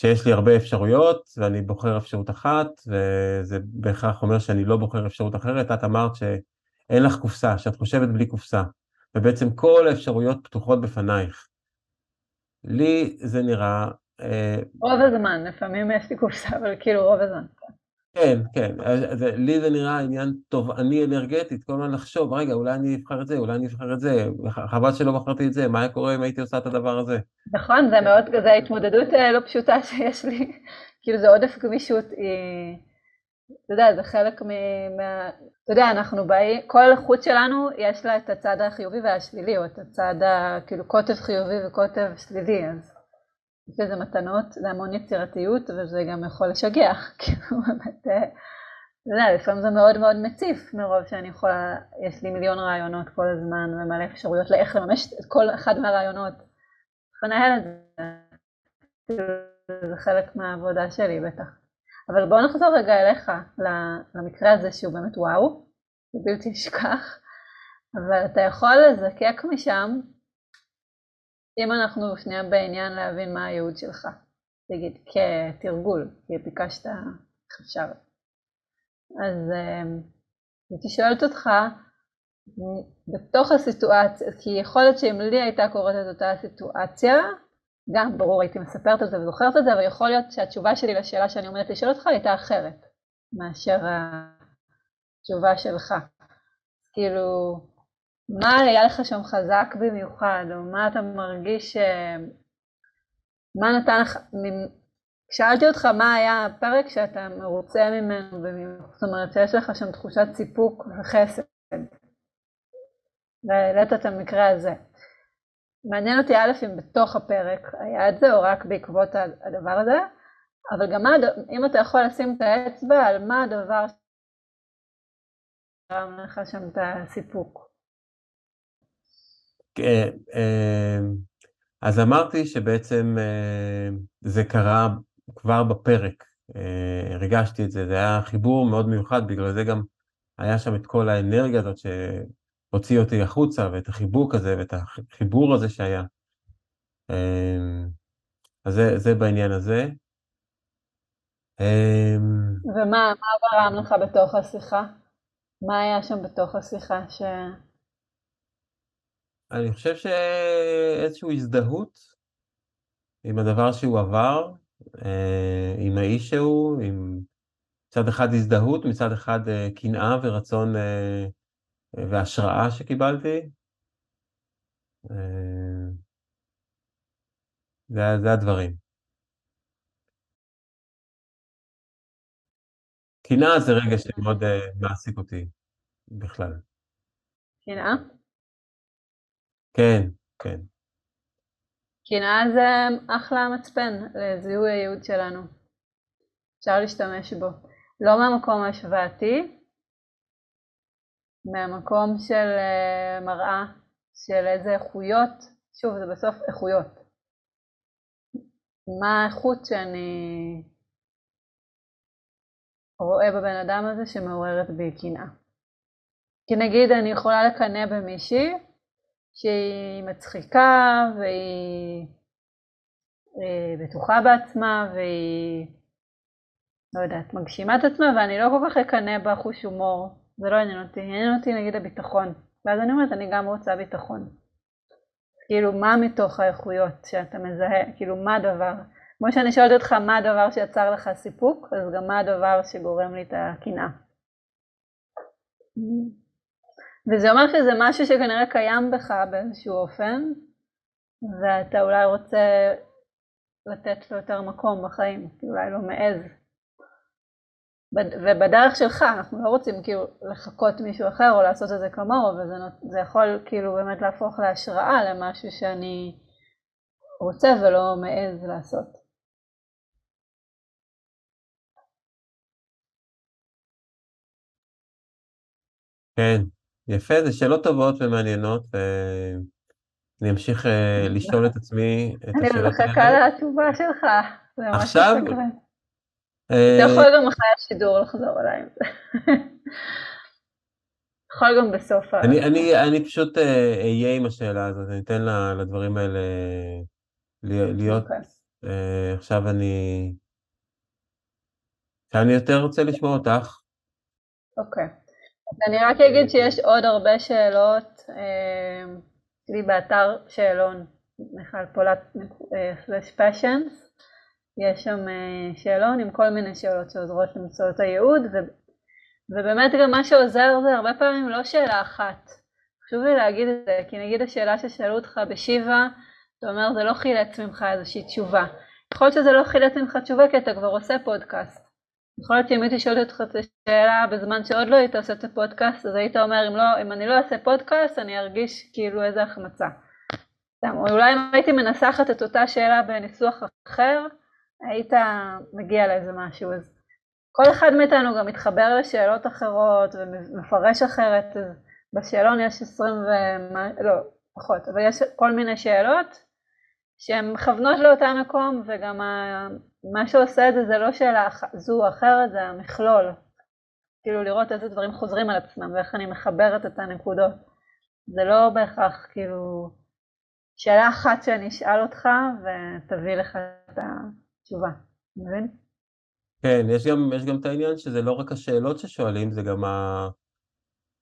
כשיש לי הרבה אפשרויות ואני בוחר אפשרות אחת, וזה בהכרח אומר שאני לא בוחר אפשרות אחרת, את אמרת שאין לך קופסה, שאת חושבת בלי קופסה, ובעצם כל האפשרויות פתוחות בפנייך. לי זה נראה... אה, רוב הזמן, לפעמים יש לי קופסה, אבל כאילו רוב הזמן. כן, כן, זה, לי זה נראה עניין תובעני אנרגטית, כל הזמן לחשוב, רגע, אולי אני אבחר את זה, אולי אני אבחר את זה, חבל שלא בחרתי את זה, מה היה קורה אם הייתי עושה את הדבר הזה? נכון, זה מאוד, זו התמודדות אה, לא פשוטה שיש לי, כאילו זה עודף גמישות, היא, אתה יודע, זה חלק מה... אתה יודע, אנחנו באים, כל החוץ שלנו יש לה את הצד החיובי והשלילי, או את הצד כאילו קוטב חיובי וקוטב שלילי, אז יש לזה מתנות, זה המון יצירתיות, וזה גם יכול לשגע, כאילו באמת, אה, אתה יודע, לפעמים זה מאוד מאוד מציף מרוב שאני יכולה, יש לי מיליון רעיונות כל הזמן ומלא אפשרויות לאיך לממש את כל אחד מהרעיונות. איך לנהל את זה, זה חלק מהעבודה שלי בטח. אבל בואו נחזור רגע אליך, למקרה הזה שהוא באמת וואו, זה בלתי נשכח, אבל אתה יכול לזקק משם אם אנחנו שנייה בעניין להבין מה הייעוד שלך, תגיד, כתרגול, כי ביקשת איך אפשר. אז אמ, הייתי שואלת אותך, בתוך הסיטואציה, כי יכול להיות שאם לי הייתה קורית את אותה סיטואציה, גם ברור הייתי מספרת על זה וזוכרת את זה, אבל יכול להיות שהתשובה שלי לשאלה שאני עומדת לשאול אותך הייתה אחרת מאשר התשובה שלך. כאילו, מה היה לך שם חזק במיוחד, או מה אתה מרגיש, מה נתן לך, שאלתי אותך מה היה הפרק שאתה מרוצה ממנו, זאת אומרת שיש לך שם תחושת סיפוק וחסד, והעלית את המקרה הזה. מעניין אותי א' אם בתוך הפרק היה את זה, או רק בעקבות הדבר הזה, אבל גם מה, אם אתה יכול לשים את האצבע על מה הדבר שגרם לך שם את הסיפוק. אה, אה, אז אמרתי שבעצם אה, זה קרה כבר בפרק, הרגשתי את זה, זה היה חיבור מאוד מיוחד, בגלל זה גם היה שם את כל האנרגיה הזאת שהוציא אותי החוצה, ואת החיבוק הזה, ואת החיבור הזה שהיה. אז זה, זה בעניין הזה. ומה גרם לך בתוך השיחה? מה היה שם בתוך השיחה ש... אני חושב שאיזושהי הזדהות עם הדבר שהוא עבר, אה, עם האיש שהוא, עם מצד אחד הזדהות, מצד אחד אה, קנאה ורצון אה, והשראה שקיבלתי. זה, זה הדברים. קנאה זה רגע שמאוד מעסיק אותי בכלל. קנאה? כן, כן. קנאה זה אחלה מצפן לזיהוי הייעוד שלנו. אפשר להשתמש בו. לא מהמקום ההשוואתי, מהמקום של אה, מראה של איזה איכויות, שוב זה בסוף איכויות. מה האיכות שאני רואה בבן אדם הזה שמעוררת בי קנאה. כי נגיד אני יכולה לקנא במישהי שהיא מצחיקה והיא אה, בטוחה בעצמה והיא, לא יודעת, מגשימה את עצמה ואני לא כל כך אקנא בחוש הומור, זה לא עניין אותי, עניין אותי נגיד הביטחון. ואז אני אומרת, אני גם רוצה ביטחון. כאילו, מה מתוך האיכויות שאתה מזהה, כאילו, מה הדבר? כמו שאני שואלת אותך מה הדבר שיצר לך סיפוק, אז גם מה הדבר שגורם לי את הקנאה. וזה אומר שזה משהו שכנראה קיים בך באיזשהו אופן, ואתה אולי רוצה לתת לו יותר מקום בחיים, אולי לא מעז. ובדרך שלך, אנחנו לא רוצים כאילו לחקות מישהו אחר או לעשות את זה כמוהו, וזה יכול כאילו באמת להפוך להשראה למשהו שאני רוצה ולא מעז לעשות. כן, יפה, זה שאלות טובות ומעניינות, ואני אמשיך אה, לשאול את עצמי את השאלות האלה. אני מחכה לתשובה שלך. עכשיו? אה, אתה יכול גם אחרי השידור לחזור אליי עם זה. יכול גם בסוף ה... אני פשוט אה, אהיה עם השאלה הזאת, אני אתן לדברים האלה להיות... אוקיי. עכשיו אני... אני יותר רוצה לשמוע אותך. אוקיי. אני רק אגיד שיש עוד הרבה שאלות, לי באתר שאלון, מיכל פולט סלש פשנס, יש שם אה, שאלון עם כל מיני שאלות שעוזרות למצוא את הייעוד, ובאמת גם מה שעוזר זה הרבה פעמים לא שאלה אחת. חשוב לי להגיד את זה, כי נגיד השאלה ששאלו אותך בשיבה, אתה אומר זה לא חילץ ממך איזושהי תשובה. יכול להיות שזה לא חילץ ממך תשובה כי אתה כבר עושה פודקאסט. יכול להיות שאם הייתי שואלת אותך את השאלה בזמן שעוד לא היית עושה את הפודקאסט, אז היית אומר אם, לא, אם אני לא אעשה פודקאסט אני ארגיש כאילו איזה החמצה. או אולי אם הייתי מנסחת את אותה שאלה בניסוח אחר, היית מגיע לאיזה משהו. אז כל אחד מאיתנו גם מתחבר לשאלות אחרות ומפרש אחרת, אז בשאלון יש עשרים ו... לא, פחות, אבל יש כל מיני שאלות שהן מכוונות לאותה מקום, וגם מה שעושה את זה זה לא שאלה זו או אחרת, זה המכלול. כאילו לראות איזה דברים חוזרים על עצמם ואיך אני מחברת את הנקודות. זה לא בהכרח כאילו שאלה אחת שאני אשאל אותך ותביא לך את התשובה, מבין? כן, יש גם, יש גם את העניין שזה לא רק השאלות ששואלים, זה גם ה...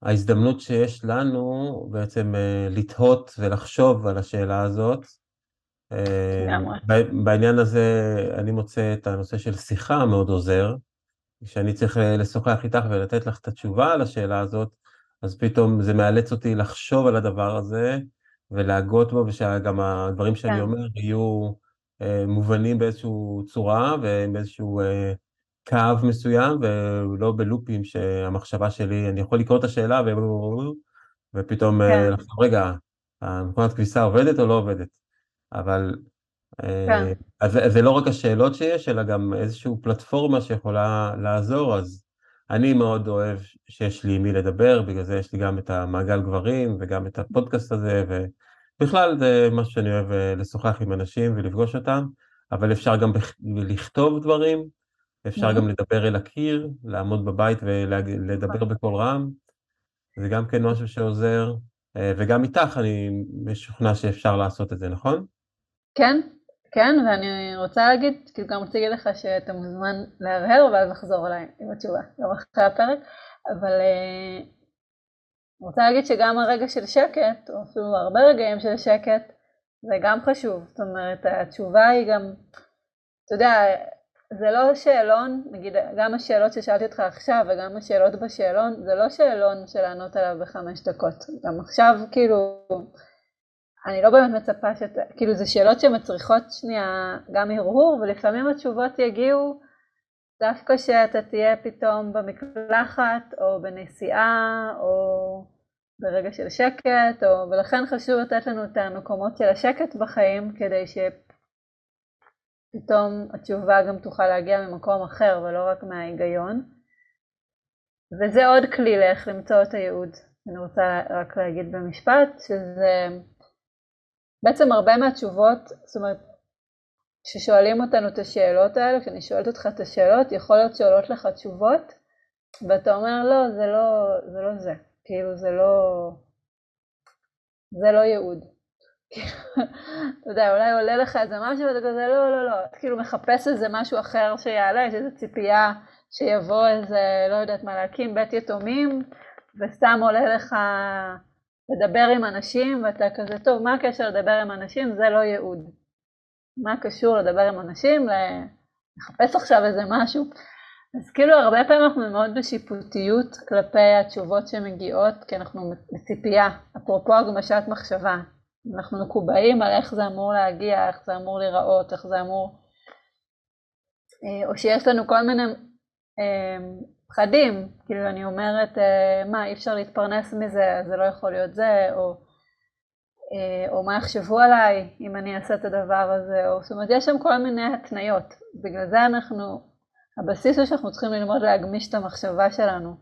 ההזדמנות שיש לנו בעצם אה, לתהות ולחשוב על השאלה הזאת. אה, בעניין הזה אני מוצא את הנושא של שיחה מאוד עוזר, כשאני צריך לשוחח איתך ולתת לך את התשובה על השאלה הזאת, אז פתאום זה מאלץ אותי לחשוב על הדבר הזה ולהגות בו, ושגם הדברים שאני כן. אומר יהיו אה, מובנים באיזושהי צורה ובאיזשהו אה, קו מסוים, ולא בלופים שהמחשבה שלי, אני יכול לקרוא את השאלה ו... ופתאום כן. לחשוב, רגע, המכונת כביסה עובדת או לא עובדת? אבל כן. אז זה לא רק השאלות שיש, אלא גם איזושהי פלטפורמה שיכולה לעזור, אז אני מאוד אוהב שיש לי עם מי לדבר, בגלל זה יש לי גם את המעגל גברים וגם את הפודקאסט הזה, ובכלל זה משהו שאני אוהב לשוחח עם אנשים ולפגוש אותם, אבל אפשר גם לכתוב דברים, אפשר גם לדבר אל הקיר, לעמוד בבית ולדבר נכון. בקול רם, זה גם כן משהו שעוזר, וגם איתך אני משוכנע שאפשר לעשות את זה, נכון? כן, כן, ואני רוצה להגיד, כאילו גם רוצה להגיד לך שאתה מוזמן להרהר ואז לחזור אליי עם התשובה, גם אחרי הפרק, אבל uh, רוצה להגיד שגם הרגע של שקט, או אפילו הרבה רגעים של שקט, זה גם חשוב, זאת אומרת התשובה היא גם, אתה יודע, זה לא שאלון, נגיד גם השאלות ששאלתי אותך עכשיו וגם השאלות בשאלון, זה לא שאלון של לענות עליו בחמש דקות, גם עכשיו כאילו אני לא באמת מצפה שאת... כאילו זה שאלות שמצריכות שנייה גם הרהור, ולפעמים התשובות יגיעו דווקא שאתה תהיה פתאום במקלחת, או בנסיעה, או ברגע של שקט, או... ולכן חשוב לתת לנו את המקומות של השקט בחיים, כדי שפתאום התשובה גם תוכל להגיע ממקום אחר, ולא רק מההיגיון. וזה עוד כלי לאיך למצוא את הייעוד. אני רוצה רק להגיד במשפט, שזה... בעצם הרבה מהתשובות, זאת אומרת, כששואלים אותנו את השאלות האלה, כשאני שואלת אותך את השאלות, יכול להיות שעולות לך תשובות, ואתה אומר, לא, זה לא זה. לא זה. כאילו, זה לא... זה לא ייעוד. אתה יודע, אולי עולה לך איזה משהו ואתה כזה, לא, לא, לא, כאילו מחפש איזה משהו אחר שיעלה, יש איזו ציפייה שיבוא איזה, לא יודעת מה, להקים בית יתומים, וסתם עולה לך לדבר עם אנשים, ואתה כזה, טוב, מה הקשר לדבר עם אנשים? זה לא ייעוד. מה קשור לדבר עם אנשים? לחפש עכשיו איזה משהו. אז כאילו הרבה פעמים אנחנו מאוד בשיפוטיות כלפי התשובות שמגיעות, כי אנחנו בציפייה, אפרופו הגמשת מחשבה. אנחנו מקובעים על איך זה אמור להגיע, איך זה אמור להיראות, איך זה אמור... אה, או שיש לנו כל מיני אה, פחדים, כאילו אני אומרת, אה, מה, אי אפשר להתפרנס מזה, זה לא יכול להיות זה, או, או מה יחשבו עליי אם אני אעשה את הדבר הזה, או זאת אומרת, יש שם כל מיני התניות, בגלל זה אנחנו, הבסיס הוא שאנחנו צריכים ללמוד להגמיש את המחשבה שלנו,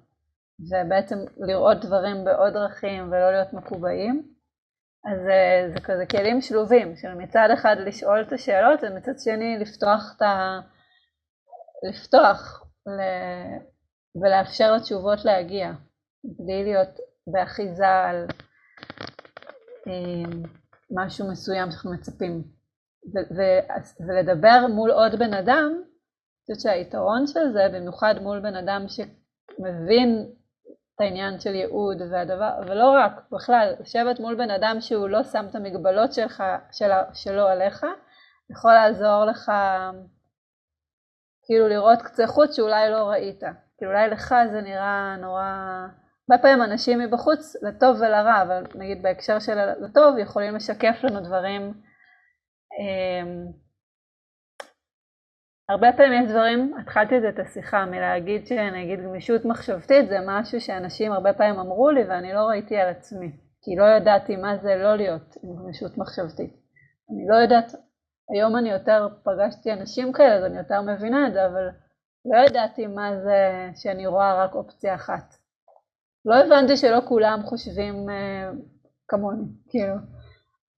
ובעצם לראות דברים בעוד דרכים ולא להיות מקובעים. אז זה, זה כזה כלים שלובים, של מצד אחד לשאול את השאלות ומצד שני לפתוח את ה... לפתוח ל... ולאפשר לתשובות להגיע, בלי להיות באחיזה על אה, משהו מסוים שאנחנו מצפים. ו- ו- ולדבר מול עוד בן אדם, אני חושבת שהיתרון של זה, במיוחד מול בן אדם שמבין את העניין של ייעוד והדבר, ולא רק, בכלל, לשבת מול בן אדם שהוא לא שם את המגבלות שלך, של, שלו עליך, יכול לעזור לך כאילו לראות קצה חוץ שאולי לא ראית. כאילו אולי לך זה נראה נורא... הרבה פעמים אנשים מבחוץ, לטוב ולרע, אבל נגיד בהקשר של לטוב, יכולים לשקף לנו דברים אה, הרבה פעמים יש דברים, התחלתי את השיחה מלהגיד שנגיד גמישות מחשבתית זה משהו שאנשים הרבה פעמים אמרו לי ואני לא ראיתי על עצמי, כי לא ידעתי מה זה לא להיות עם גמישות מחשבתית. אני לא יודעת, היום אני יותר פגשתי אנשים כאלה אז אני יותר מבינה את זה, אבל לא ידעתי מה זה שאני רואה רק אופציה אחת. לא הבנתי שלא כולם חושבים אה, כמוני, כאילו.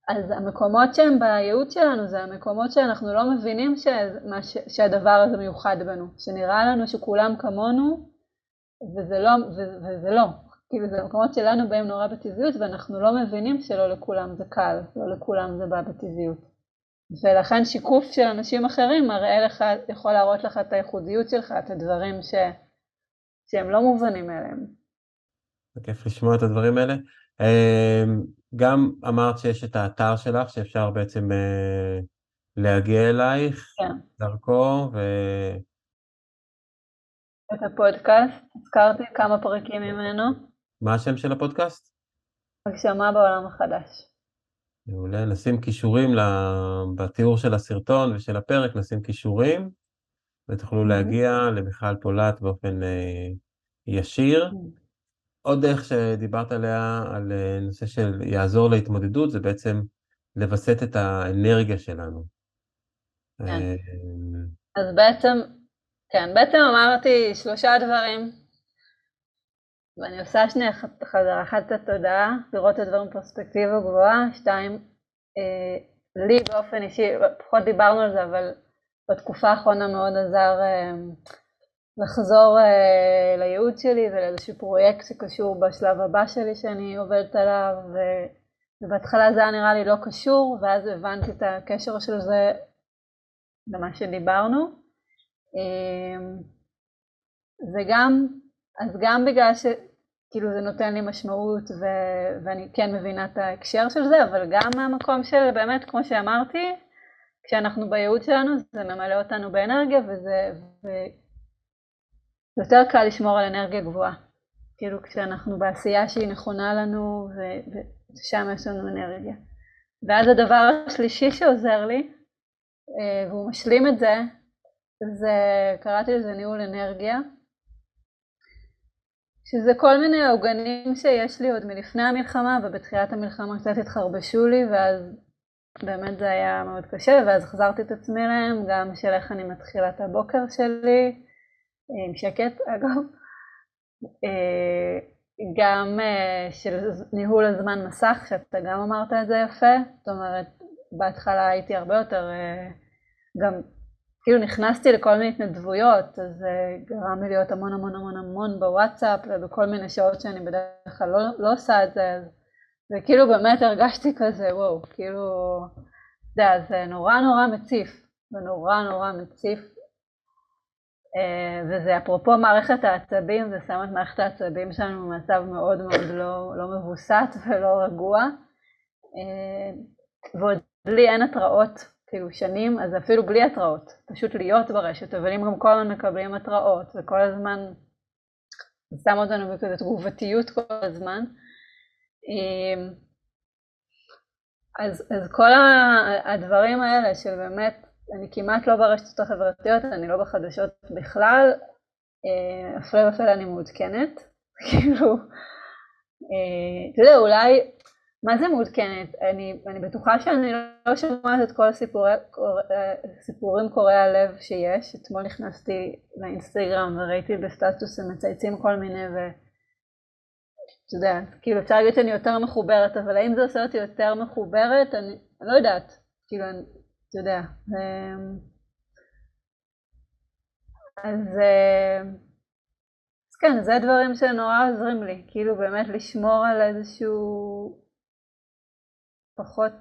אז המקומות שהם בייעוד שלנו זה המקומות שאנחנו לא מבינים ש... שהדבר הזה מיוחד בנו, שנראה לנו שכולם כמונו וזה לא, ו... וזה לא, כאילו זה המקומות שלנו בהם נורא בטבעיות ואנחנו לא מבינים שלא לכולם זה קל, לא לכולם זה בא בטבעיות. ולכן שיקוף של אנשים אחרים מראה לך, יכול להראות לך את הייחודיות שלך, את הדברים ש... שהם לא מובנים מאליהם. זה כיף לשמוע את הדברים האלה. אמ, גם אמרת שיש את האתר שלך, שאפשר בעצם אה, להגיע אלייך כן. דרכו, ו... את הפודקאסט, הזכרתי כמה פרקים ממנו. מה השם של הפודקאסט? הגשמה בעולם החדש. מעולה, נשים כישורים בתיאור של הסרטון ושל הפרק, נשים כישורים, ותוכלו להגיע למיכל פולט באופן אה, ישיר. עוד דרך שדיברת עליה, על אה, נושא של יעזור להתמודדות, זה בעצם לווסת את האנרגיה שלנו. כן. אה, אז בעצם, כן, בעצם אמרתי שלושה דברים, ואני עושה שנייה חזרה, אחת את התודעה, לראות את הדברים בפרספקטיבה גבוהה, שתיים, אה, לי באופן אישי, פחות דיברנו על זה, אבל בתקופה האחרונה מאוד עזר אה, לחזור uh, לייעוד שלי ולאיזשהו פרויקט שקשור בשלב הבא שלי שאני עובדת עליו. ובהתחלה זה היה נראה לי לא קשור ואז הבנתי את הקשר של זה למה שדיברנו um, וגם, אז גם בגלל שכאילו זה נותן לי משמעות ו... ואני כן מבינה את ההקשר של זה אבל גם מהמקום של באמת כמו שאמרתי כשאנחנו בייעוד שלנו זה ממלא אותנו באנרגיה וזה ו... יותר קל לשמור על אנרגיה גבוהה. כאילו כשאנחנו בעשייה שהיא נכונה לנו ושם יש לנו אנרגיה. ואז הדבר השלישי שעוזר לי, אה, והוא משלים את זה, זה, קראתי לזה ניהול אנרגיה, שזה כל מיני עוגנים שיש לי עוד מלפני המלחמה, ובתחילת המלחמה קצת התחרבשו לי, ואז באמת זה היה מאוד קשה, ואז החזרתי את עצמי להם, גם של איך אני מתחילה את הבוקר שלי, עם שקט אגב, אה, גם אה, של ניהול הזמן מסך, שאתה גם אמרת את זה יפה, זאת אומרת, בהתחלה הייתי הרבה יותר אה, גם כאילו נכנסתי לכל מיני התנדבויות, אז זה גרם לי להיות המון המון המון המון בוואטסאפ ובכל מיני שעות שאני בדרך כלל לא, לא עושה את זה, אז וכאילו באמת הרגשתי כזה, וואו, כאילו, אתה יודע, זה נורא נורא מציף, זה נורא נורא מציף, אה, וזה אפרופו מערכת העצבים, זה שם את מערכת העצבים שלנו במצב מאוד מאוד לא, לא מבוסת ולא רגוע, אה, ועוד לי אין התראות כאילו שנים, אז אפילו בלי התראות, פשוט להיות ברשת, אבל אם גם כל הזמן מקבלים התראות וכל הזמן שם אותנו בכזה תגובתיות כל הזמן, אמ, אז, אז כל הדברים האלה של באמת, אני כמעט לא ברשתות החברתיות, אני לא בחדשות בכלל, אה, הפלא ופלא אני מעודכנת, כאילו, אה, אתה יודע, אולי מה זה מעודכנת? אני, אני בטוחה שאני לא שומעת את כל הסיפורי, הסיפורים קורעי הלב שיש. אתמול נכנסתי לאינסטגרם וראיתי בסטטוס הם מצייצים כל מיני ו... אתה יודע, כאילו אפשר להגיד שאני יותר מחוברת, אבל האם זה עושה אותי יותר מחוברת? אני, אני לא יודעת. כאילו, אתה יודע. אז, אז כן, זה דברים שנורא עוזרים לי, כאילו באמת לשמור על איזשהו פחות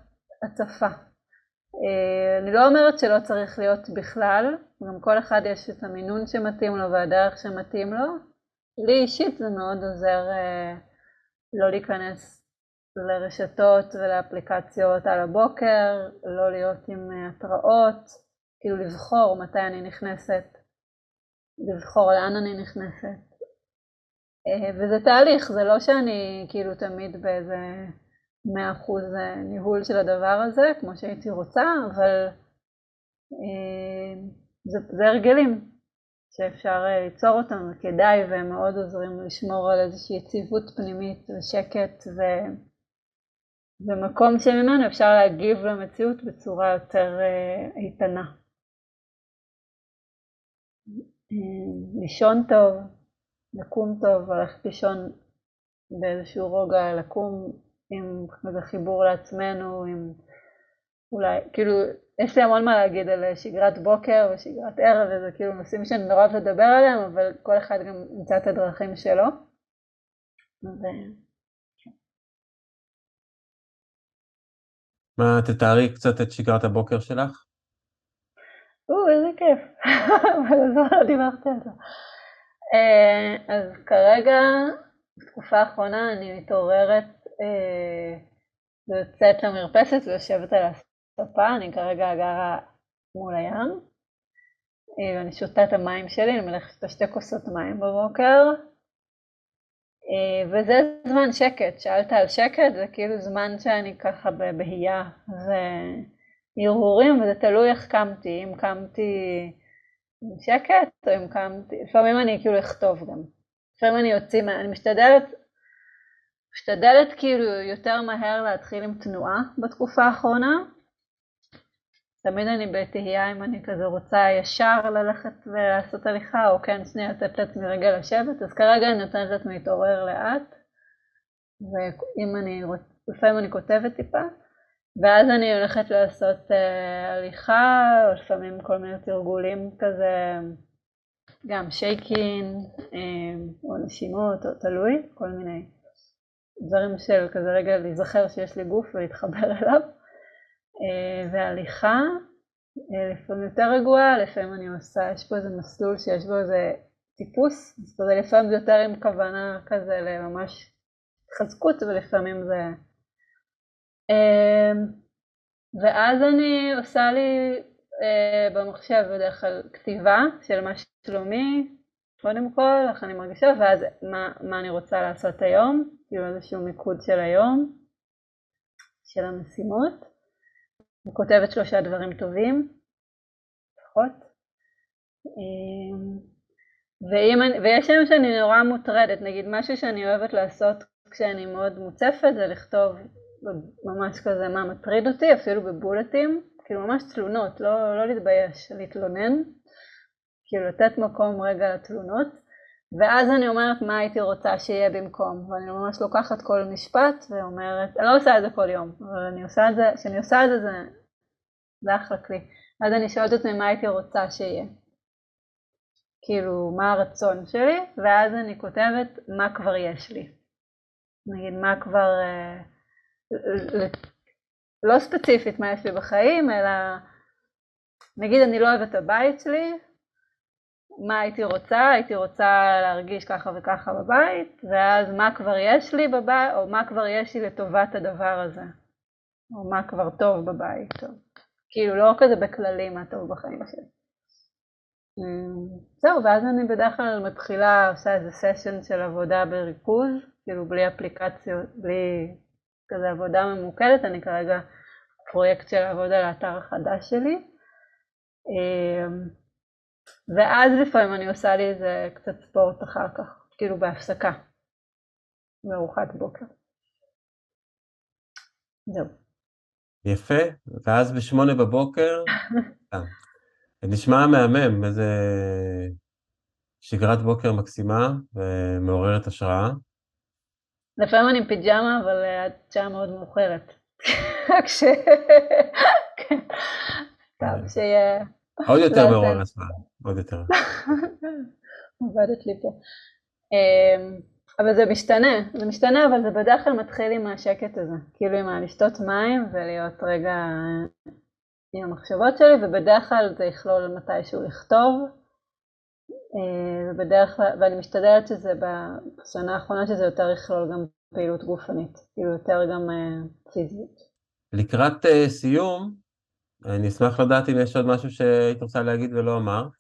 הצפה. אה, אני לא אומרת שלא צריך להיות בכלל, גם כל אחד יש את המינון שמתאים לו והדרך שמתאים לו. לי אישית זה מאוד עוזר אה, לא להיכנס לרשתות ולאפליקציות על הבוקר, לא להיות עם אה, התראות, כאילו לבחור מתי אני נכנסת, לבחור לאן אני נכנסת. וזה תהליך, זה לא שאני כאילו תמיד באיזה 100% אה, ניהול של הדבר הזה, כמו שהייתי רוצה, אבל אה, זה, זה הרגלים שאפשר אה, ליצור אותם, וכדאי, והם מאוד עוזרים לשמור על איזושהי יציבות פנימית ושקט, ו... ומקום שממנו אפשר להגיב למציאות בצורה יותר איתנה. לישון טוב, לקום טוב, ללכת לישון באיזשהו רוגע, לקום עם איזה חיבור לעצמנו, עם אולי, כאילו, יש לי המון מה להגיד על שגרת בוקר ושגרת ערב, וזה כאילו נושאים שאני נורא אוהבת לדבר עליהם, אבל כל אחד גם ימצא את הדרכים שלו. ו... מה, תתארי קצת את שגרת הבוקר שלך? או, איזה כיף, אבל לא דיברתי על זה. אה, אז כרגע, בתקופה האחרונה אני מתעוררת אה, ויוצאת למרפסת ויושבת על הספה, אני כרגע גרה מול הים, אה, ואני שותה את המים שלי, אני מלכת לשתי כוסות מים בבוקר, אה, וזה זמן שקט, שאלת על שקט, זה כאילו זמן שאני ככה בבהייה, והרהורים, וזה תלוי איך קמתי, אם קמתי עם שקט, או אם קמתי, לפעמים אני כאילו אכתוב גם, לפעמים אני יוצאים, אני משתדלת משתדלת כאילו יותר מהר להתחיל עם תנועה בתקופה האחרונה. תמיד אני בתהייה אם אני כזה רוצה ישר ללכת ולעשות הליכה, או כן שנייה לתת לעצמי רגע לשבת, אז כרגע אני נותנת לעצמי להתעורר לאט, ואם אני רוצה, לפעמים אני כותבת טיפה, ואז אני הולכת לעשות uh, הליכה, או לפעמים כל מיני תרגולים כזה, גם שייקין, uh, או נשימות, או תלוי, כל מיני דברים של כזה רגע להיזכר שיש לי גוף ולהתחבר אליו. אה, והליכה, אה, לפעמים יותר רגועה, לפעמים אני עושה, יש פה איזה מסלול שיש בו איזה טיפוס, אז כזה לפעמים זה יותר עם כוונה כזה לממש התחזקות ולפעמים זה... אה, ואז אני עושה לי במחשב בדרך כלל כתיבה של מה שלומי, קודם כל, איך אני מרגישה, ואז מה, מה אני רוצה לעשות היום, כאילו איזשהו מיקוד של היום, של המשימות. אני כותבת שלושה דברים טובים, לפחות. אמ, ואם אני, ויש ימים שאני נורא מוטרדת, נגיד משהו שאני אוהבת לעשות כשאני מאוד מוצפת זה לכתוב ממש כזה מה מטריד אותי, אפילו בבולטים, כאילו ממש תלונות, לא, לא להתבייש, להתלונן, כאילו לתת מקום רגע לתלונות, ואז אני אומרת מה הייתי רוצה שיהיה במקום, ואני ממש לוקחת כל משפט ואומרת, אני לא עושה את זה כל יום, אבל אני עושה את זה, כשאני עושה את זה זה, זה אחלה כלי. אז אני שואלת את עצמי מה הייתי רוצה שיהיה. כאילו, מה הרצון שלי, ואז אני כותבת מה כבר יש לי. נגיד, מה כבר... אה, לא ספציפית מה יש לי בחיים, אלא נגיד אני לא אוהבת את הבית שלי, מה הייתי רוצה? הייתי רוצה להרגיש ככה וככה בבית, ואז מה כבר יש לי בבית, או מה כבר יש לי לטובת הדבר הזה, או מה כבר טוב בבית. טוב. כאילו לא כזה בכללי מה טוב בחיים שלי. אמ, זהו, ואז אני בדרך כלל מתחילה, עושה איזה סשן של עבודה בריכוז, כאילו בלי אפליקציות, בלי כזה עבודה ממוקדת, אני כרגע פרויקט של לעבוד על האתר החדש שלי. ואז לפעמים אני עושה לי איזה קצת ספורט אחר כך, כאילו בהפסקה, בארוחת בוקר. זהו. יפה, ואז בשמונה בבוקר, אה, נשמע מהמם, איזה שגרת בוקר מקסימה ומעוררת השראה. לפעמים אני עם פיג'מה, אבל אה, עד שעה מאוד מאוחרת. רק ש... כן. טוב, שיהיה... עוד יותר מעורר השראה, עוד יותר. עובדת לי פה. אמ, אבל זה משתנה, זה משתנה, אבל זה בדרך כלל מתחיל עם השקט הזה, כאילו עם הלשתות מים ולהיות רגע עם המחשבות שלי, ובדרך כלל זה יכלול מתישהו לכתוב, אה, ובדרך כלל, ואני משתדלת שזה בשנה האחרונה שזה יותר יכלול גם פעילות גופנית, כאילו יותר גם אה, פיזית. לקראת סיום, אני אשמח לדעת אם יש עוד משהו שהיית רוצה להגיד ולא אמרת,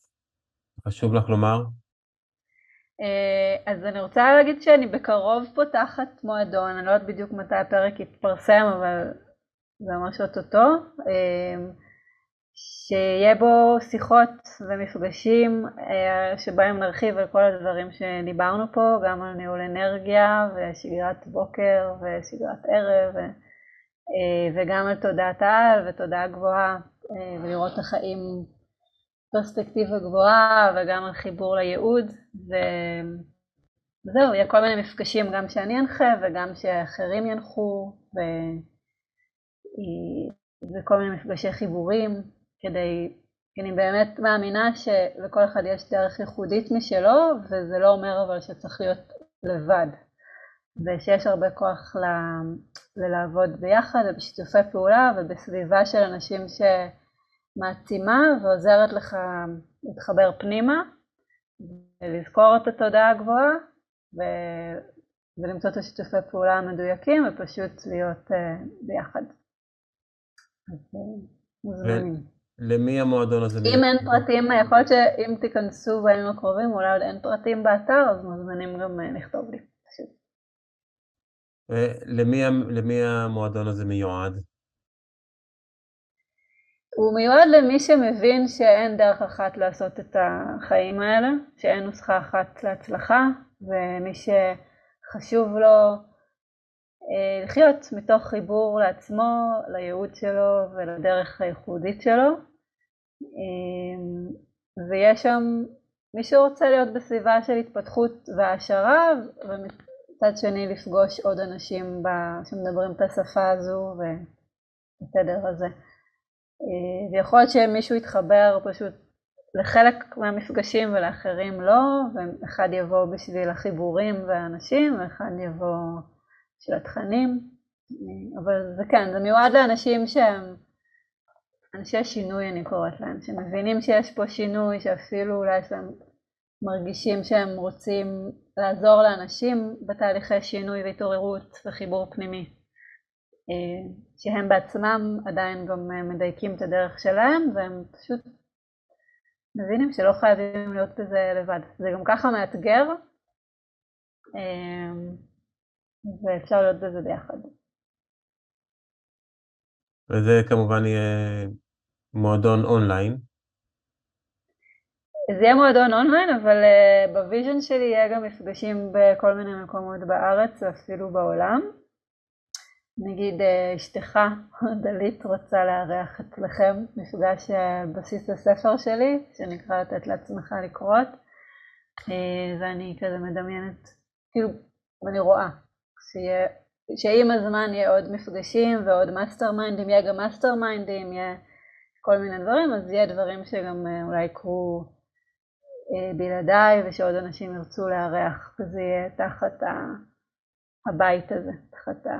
חשוב לך לומר. אז אני רוצה להגיד שאני בקרוב פותחת מועדון, אני לא יודעת בדיוק מתי הפרק יתפרסם, אבל זה ממש אוטוטו. שיהיה בו שיחות ומפגשים אה, שבהם נרחיב על כל הדברים שדיברנו פה, גם על ניהול אנרגיה ושגרת בוקר ושגרת ערב אה, וגם על תודעת העל ותודעה גבוהה אה, ולראות את החיים פרספקטיבה גבוהה וגם על חיבור לייעוד וזהו, יהיה כל מיני מפגשים גם שאני אנחה וגם שאחרים ינחו ו... וכל מיני מפגשי חיבורים כדי, כי אני באמת מאמינה שלכל אחד יש דרך ייחודית משלו, וזה לא אומר אבל שצריך להיות לבד, ושיש הרבה כוח ל, ללעבוד ביחד ובשיתופי פעולה ובסביבה של אנשים שמעצימה ועוזרת לך להתחבר פנימה ולזכור את התודעה הגבוהה ו... ולמצוא את השיתופי פעולה המדויקים ופשוט להיות uh, ביחד. אז uh, מוזמנים. למי המועדון הזה? אם אין פרטים, יכול להיות שאם תיכנסו בימים הקרובים, אולי עוד אין פרטים באתר, אז מוזמנים גם אה, לכתוב לי. למי, למי המועדון הזה מיועד? הוא מיועד למי שמבין שאין דרך אחת לעשות את החיים האלה, שאין נוסחה אחת להצלחה, ומי שחשוב לו אה, לחיות מתוך חיבור לעצמו, לייעוד שלו ולדרך הייחודית שלו. אמ, ויש שם מי שרוצה להיות בסביבה של התפתחות והעשרה, ומצד שני לפגוש עוד אנשים שמדברים את השפה הזו ובתדר הזה. אה, ויכול להיות שמישהו יתחבר פשוט לחלק מהמפגשים ולאחרים לא, ואחד יבוא בשביל החיבורים והאנשים, ואחד יבוא בשביל התכנים. אה, אבל זה כן, זה מיועד לאנשים שהם אנשי שינוי אני קוראת להם, שמבינים שיש פה שינוי, שאפילו אולי שהם מרגישים שהם רוצים לעזור לאנשים בתהליכי שינוי והתעוררות וחיבור פנימי, אה, שהם בעצמם עדיין גם מדייקים את הדרך שלהם והם פשוט מבינים שלא חייבים להיות בזה לבד. זה גם ככה מאתגר אה, ואפשר להיות בזה ביחד. וזה כמובן יהיה מועדון אונליין. זה יהיה מועדון אונליין, אבל uh, ב vision שלי יהיה גם מפגשים בכל מיני מקומות בארץ ואפילו בעולם. נגיד uh, אשתך, דלית, רוצה לארח אצלכם מפגש uh, בסיס הספר שלי, שנקרא לתת לעצמך לקרות, ואני כזה מדמיינת, כאילו, אני רואה, שיהיה, שעם הזמן יהיה עוד מפגשים ועוד mastermind ים, יהיה גם mastermind ים, יהיה כל מיני דברים, אז יהיה דברים שגם אה, אולי יקרו אה, בלעדיי ושעוד אנשים ירצו לארח, וזה יהיה תחת הבית הזה, תחת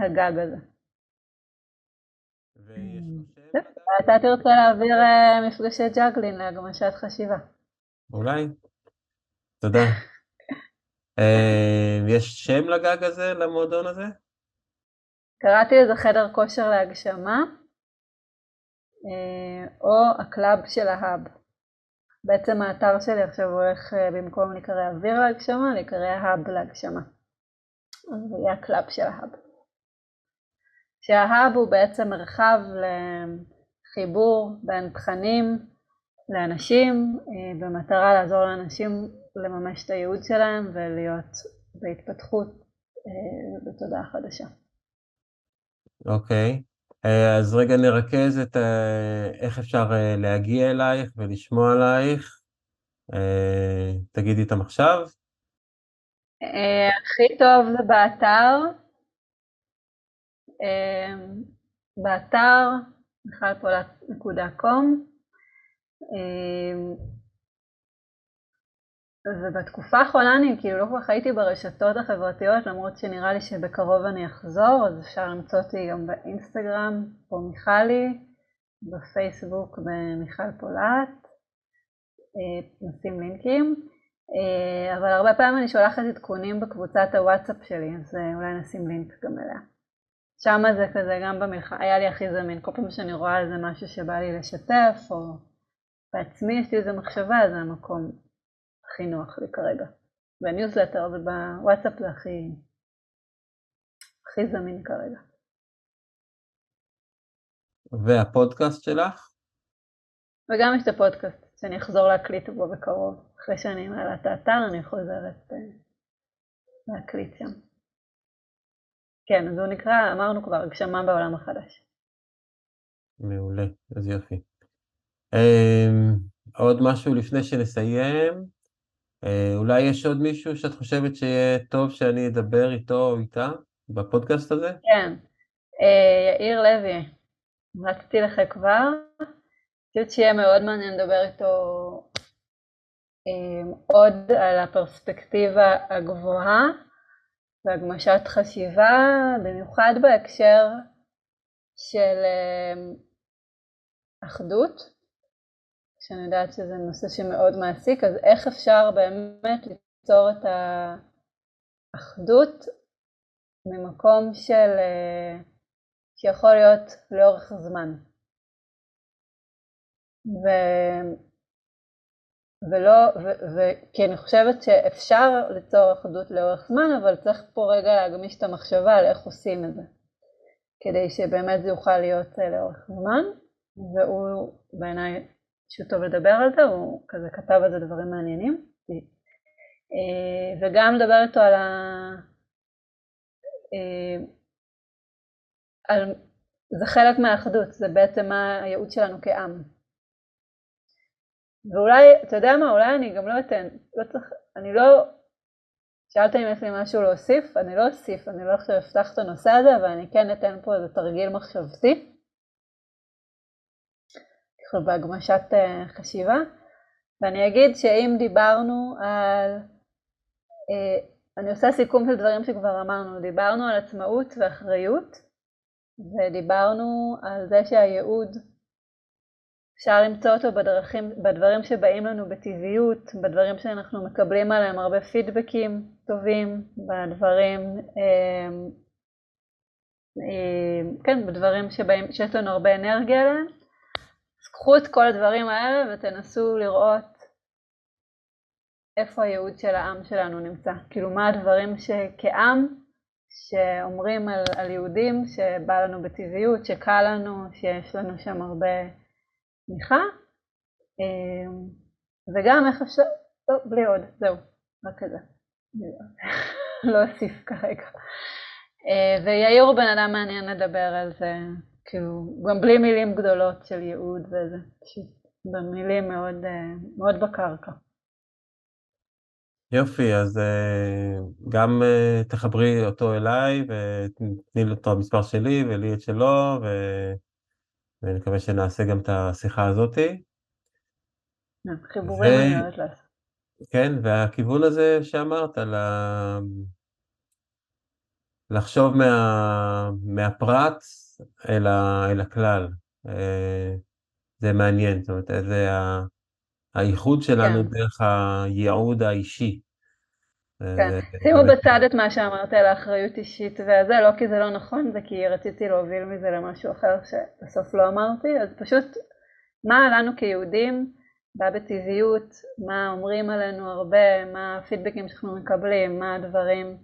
הגג הזה. אתה תרצה להעביר מפגשי ג'אגלין להגמשת חשיבה. אולי. תודה. יש שם לגג הזה, למועדון הזה? קראתי לזה חדר כושר להגשמה, אה, או ה club של ה hub. בעצם האתר שלי עכשיו הולך אה, במקום להיקרא אוויר להגשמה, להיקרא hub להגשמה. אז זה יהיה ה club של ה hub. שה hub הוא בעצם מרחב לחיבור בין תכנים לאנשים, אה, במטרה לעזור לאנשים לממש את הייעוד שלהם ולהיות בהתפתחות בתודעה חדשה. אוקיי. אה, אז רגע נרכז את אה, איך אפשר אה, להגיע אלייך ולשמוע עלייך. תגידי אותם עכשיו. הכי טוב זה באתר. באתר מיכלפולט.com ובתקופה האחרונה אני כאילו לא כל כך הייתי ברשתות החברתיות, למרות שנראה לי שבקרוב אני אחזור, אז אפשר למצוא אותי גם באינסטגרם, פה מיכלי, בפייסבוק במיכל פולט, אה, נשים לינקים, אה, אבל הרבה פעמים אני שולחת עדכונים בקבוצת הוואטסאפ שלי, אז אה, אולי נשים לינק גם אליה. שם זה כזה גם במלחמה, היה לי הכי זמין, כל פעם שאני רואה איזה משהו שבא לי לשתף, או בעצמי יש לי איזה מחשבה, זה המקום הכי נוח לי כרגע. והניוזלטר ובוואטסאפ זה הכי, הכי זמין כרגע. והפודקאסט שלך? וגם יש את הפודקאסט, שאני אחזור להקליט בו בקרוב. אחרי שאני מעלה את האתר, אני חוזרת אה, להקליט שם. כן, אז הוא נקרא, אמרנו כבר, הגשמה בעולם החדש. מעולה, אז יופי. Um, עוד משהו לפני שנסיים? אה, אולי יש עוד מישהו שאת חושבת שיהיה טוב שאני אדבר איתו או איתה בפודקאסט הזה? כן, אה, יאיר לוי, רציתי לך כבר. אני חושבת שיהיה מאוד מעניין לדבר איתו אה, עוד על הפרספקטיבה הגבוהה והגמשת חשיבה, במיוחד בהקשר של אחדות. שאני יודעת שזה נושא שמאוד מעסיק, אז איך אפשר באמת ליצור את האחדות ממקום של, אה, שיכול להיות לאורך זמן. ו, ולא, ו, ו, כי אני חושבת שאפשר ליצור אחדות לאורך זמן, אבל צריך פה רגע להגמיש את המחשבה על איך עושים את זה, כדי שבאמת זה יוכל להיות אה, לאורך זמן, והוא בעיניי שהוא טוב לדבר על זה, הוא כזה כתב על זה דברים מעניינים. אה, וגם לדבר איתו על ה... אה, על... זה חלק מהאחדות, זה בעצם מה הייעוד שלנו כעם. ואולי, אתה יודע מה, אולי אני גם לא אתן, לא צריך, אני לא, שאלת אם יש לי משהו להוסיף, אני לא אוסיף, אני לא עכשיו אפתח את הנושא הזה, אבל אני כן אתן פה איזה תרגיל מחשבתי. ככה בהגמשת אה, חשיבה. ואני אגיד שאם דיברנו על, אה, אני עושה סיכום של דברים שכבר אמרנו, דיברנו על עצמאות ואחריות, ודיברנו על זה שהייעוד, אפשר למצוא אותו בדרכים, בדברים שבאים לנו בטבעיות, בדברים שאנחנו מקבלים עליהם הרבה פידבקים טובים, בדברים, אה, כן, בדברים שבאים, שיש לנו הרבה אנרגיה עליהם. אז קחו את כל הדברים האלה ותנסו לראות איפה הייעוד של העם שלנו נמצא. כאילו מה הדברים שכעם, שאומרים על, על יהודים שבא לנו בטבעיות, שקל לנו, שיש לנו שם הרבה תמיכה, אמ, וגם איך אפשר, טוב, בלי עוד, זהו, רק כזה. לא אוסיף כרגע. אה, ויאיר הוא בן אדם מעניין לדבר על זה. כאילו, גם בלי מילים גדולות של ייעוד וזה, פשוט במילים מאוד, אה, מאוד בקרקע. יופי, אז אה, גם אה, תחברי אותו אליי ותתני לו את המספר שלי ולי את שלו, ואני מקווה שנעשה גם את השיחה הזאתי. חיבורים אני אוהבת לעשות. כן, והכיוון הזה שאמרת, ל... לחשוב מה... מהפרט אל, ה... אל הכלל. אה, זה מעניין, זאת אומרת, איזה ה... הייחוד שלנו כן. דרך הייעוד האישי. כן, שימו בצד את מה שאמרת על האחריות אישית וזה, לא כי זה לא נכון, זה כי רציתי להוביל מזה למשהו אחר שבסוף לא אמרתי, אז פשוט מה לנו כיהודים בא בטבעיות, מה אומרים עלינו הרבה, מה הפידבקים שאנחנו מקבלים, מה הדברים.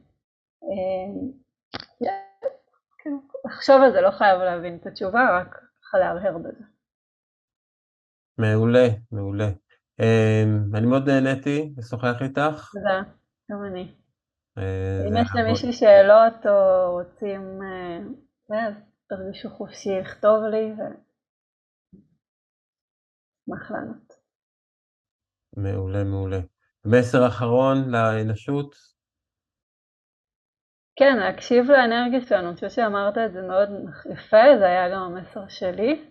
לחשוב על זה, לא חייב להבין את התשובה, רק ככה להרהר בזה. מעולה, מעולה. אה, אני מאוד נהניתי לשוחח איתך. תודה. גם אני. אה, אם יש למישהו שאלות או רוצים, אה, תרגישו חופשי לכתוב לי ואשמח לענות. מעולה, מעולה. מסר אחרון לאנושות? כן, להקשיב לאנרגיה שלנו, אני חושבת שאמרת את זה מאוד יפה, זה היה גם המסר שלי.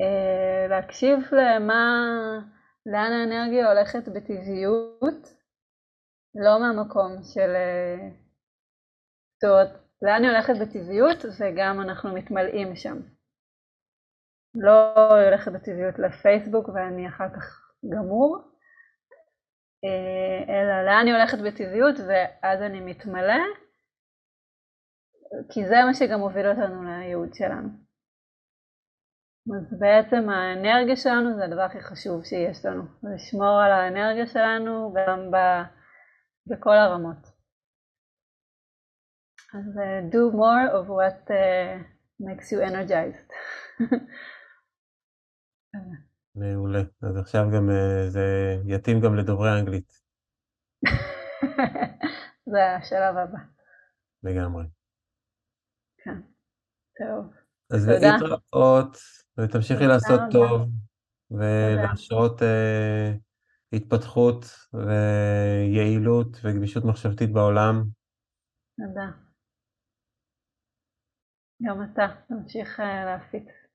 אה, להקשיב למה, לאן האנרגיה הולכת בטבעיות, לא מהמקום של... אה, זאת אומרת, לאן היא הולכת בטבעיות וגם אנחנו מתמלאים שם. לא הולכת בטבעיות לפייסבוק ואני אחר כך גמור, אלא לאן היא הולכת בטבעיות ואז אני מתמלא, כי זה מה שגם מוביל אותנו לייעוד שלנו. אז בעצם האנרגיה שלנו זה הדבר הכי חשוב שיש לנו, לשמור על האנרגיה שלנו גם ב... בכל הרמות. אז uh, do more of what uh, makes you energized. מעולה. אז עכשיו גם uh, זה יתאים גם לדוברי אנגלית. זה השלב הבא. לגמרי. כן, טוב. אז להתראות, ותמשיכי לעשות טוב, ולהשרות... Uh, התפתחות ויעילות וגמישות מחשבתית בעולם. תודה. גם אתה, תמשיך אה, להפיץ.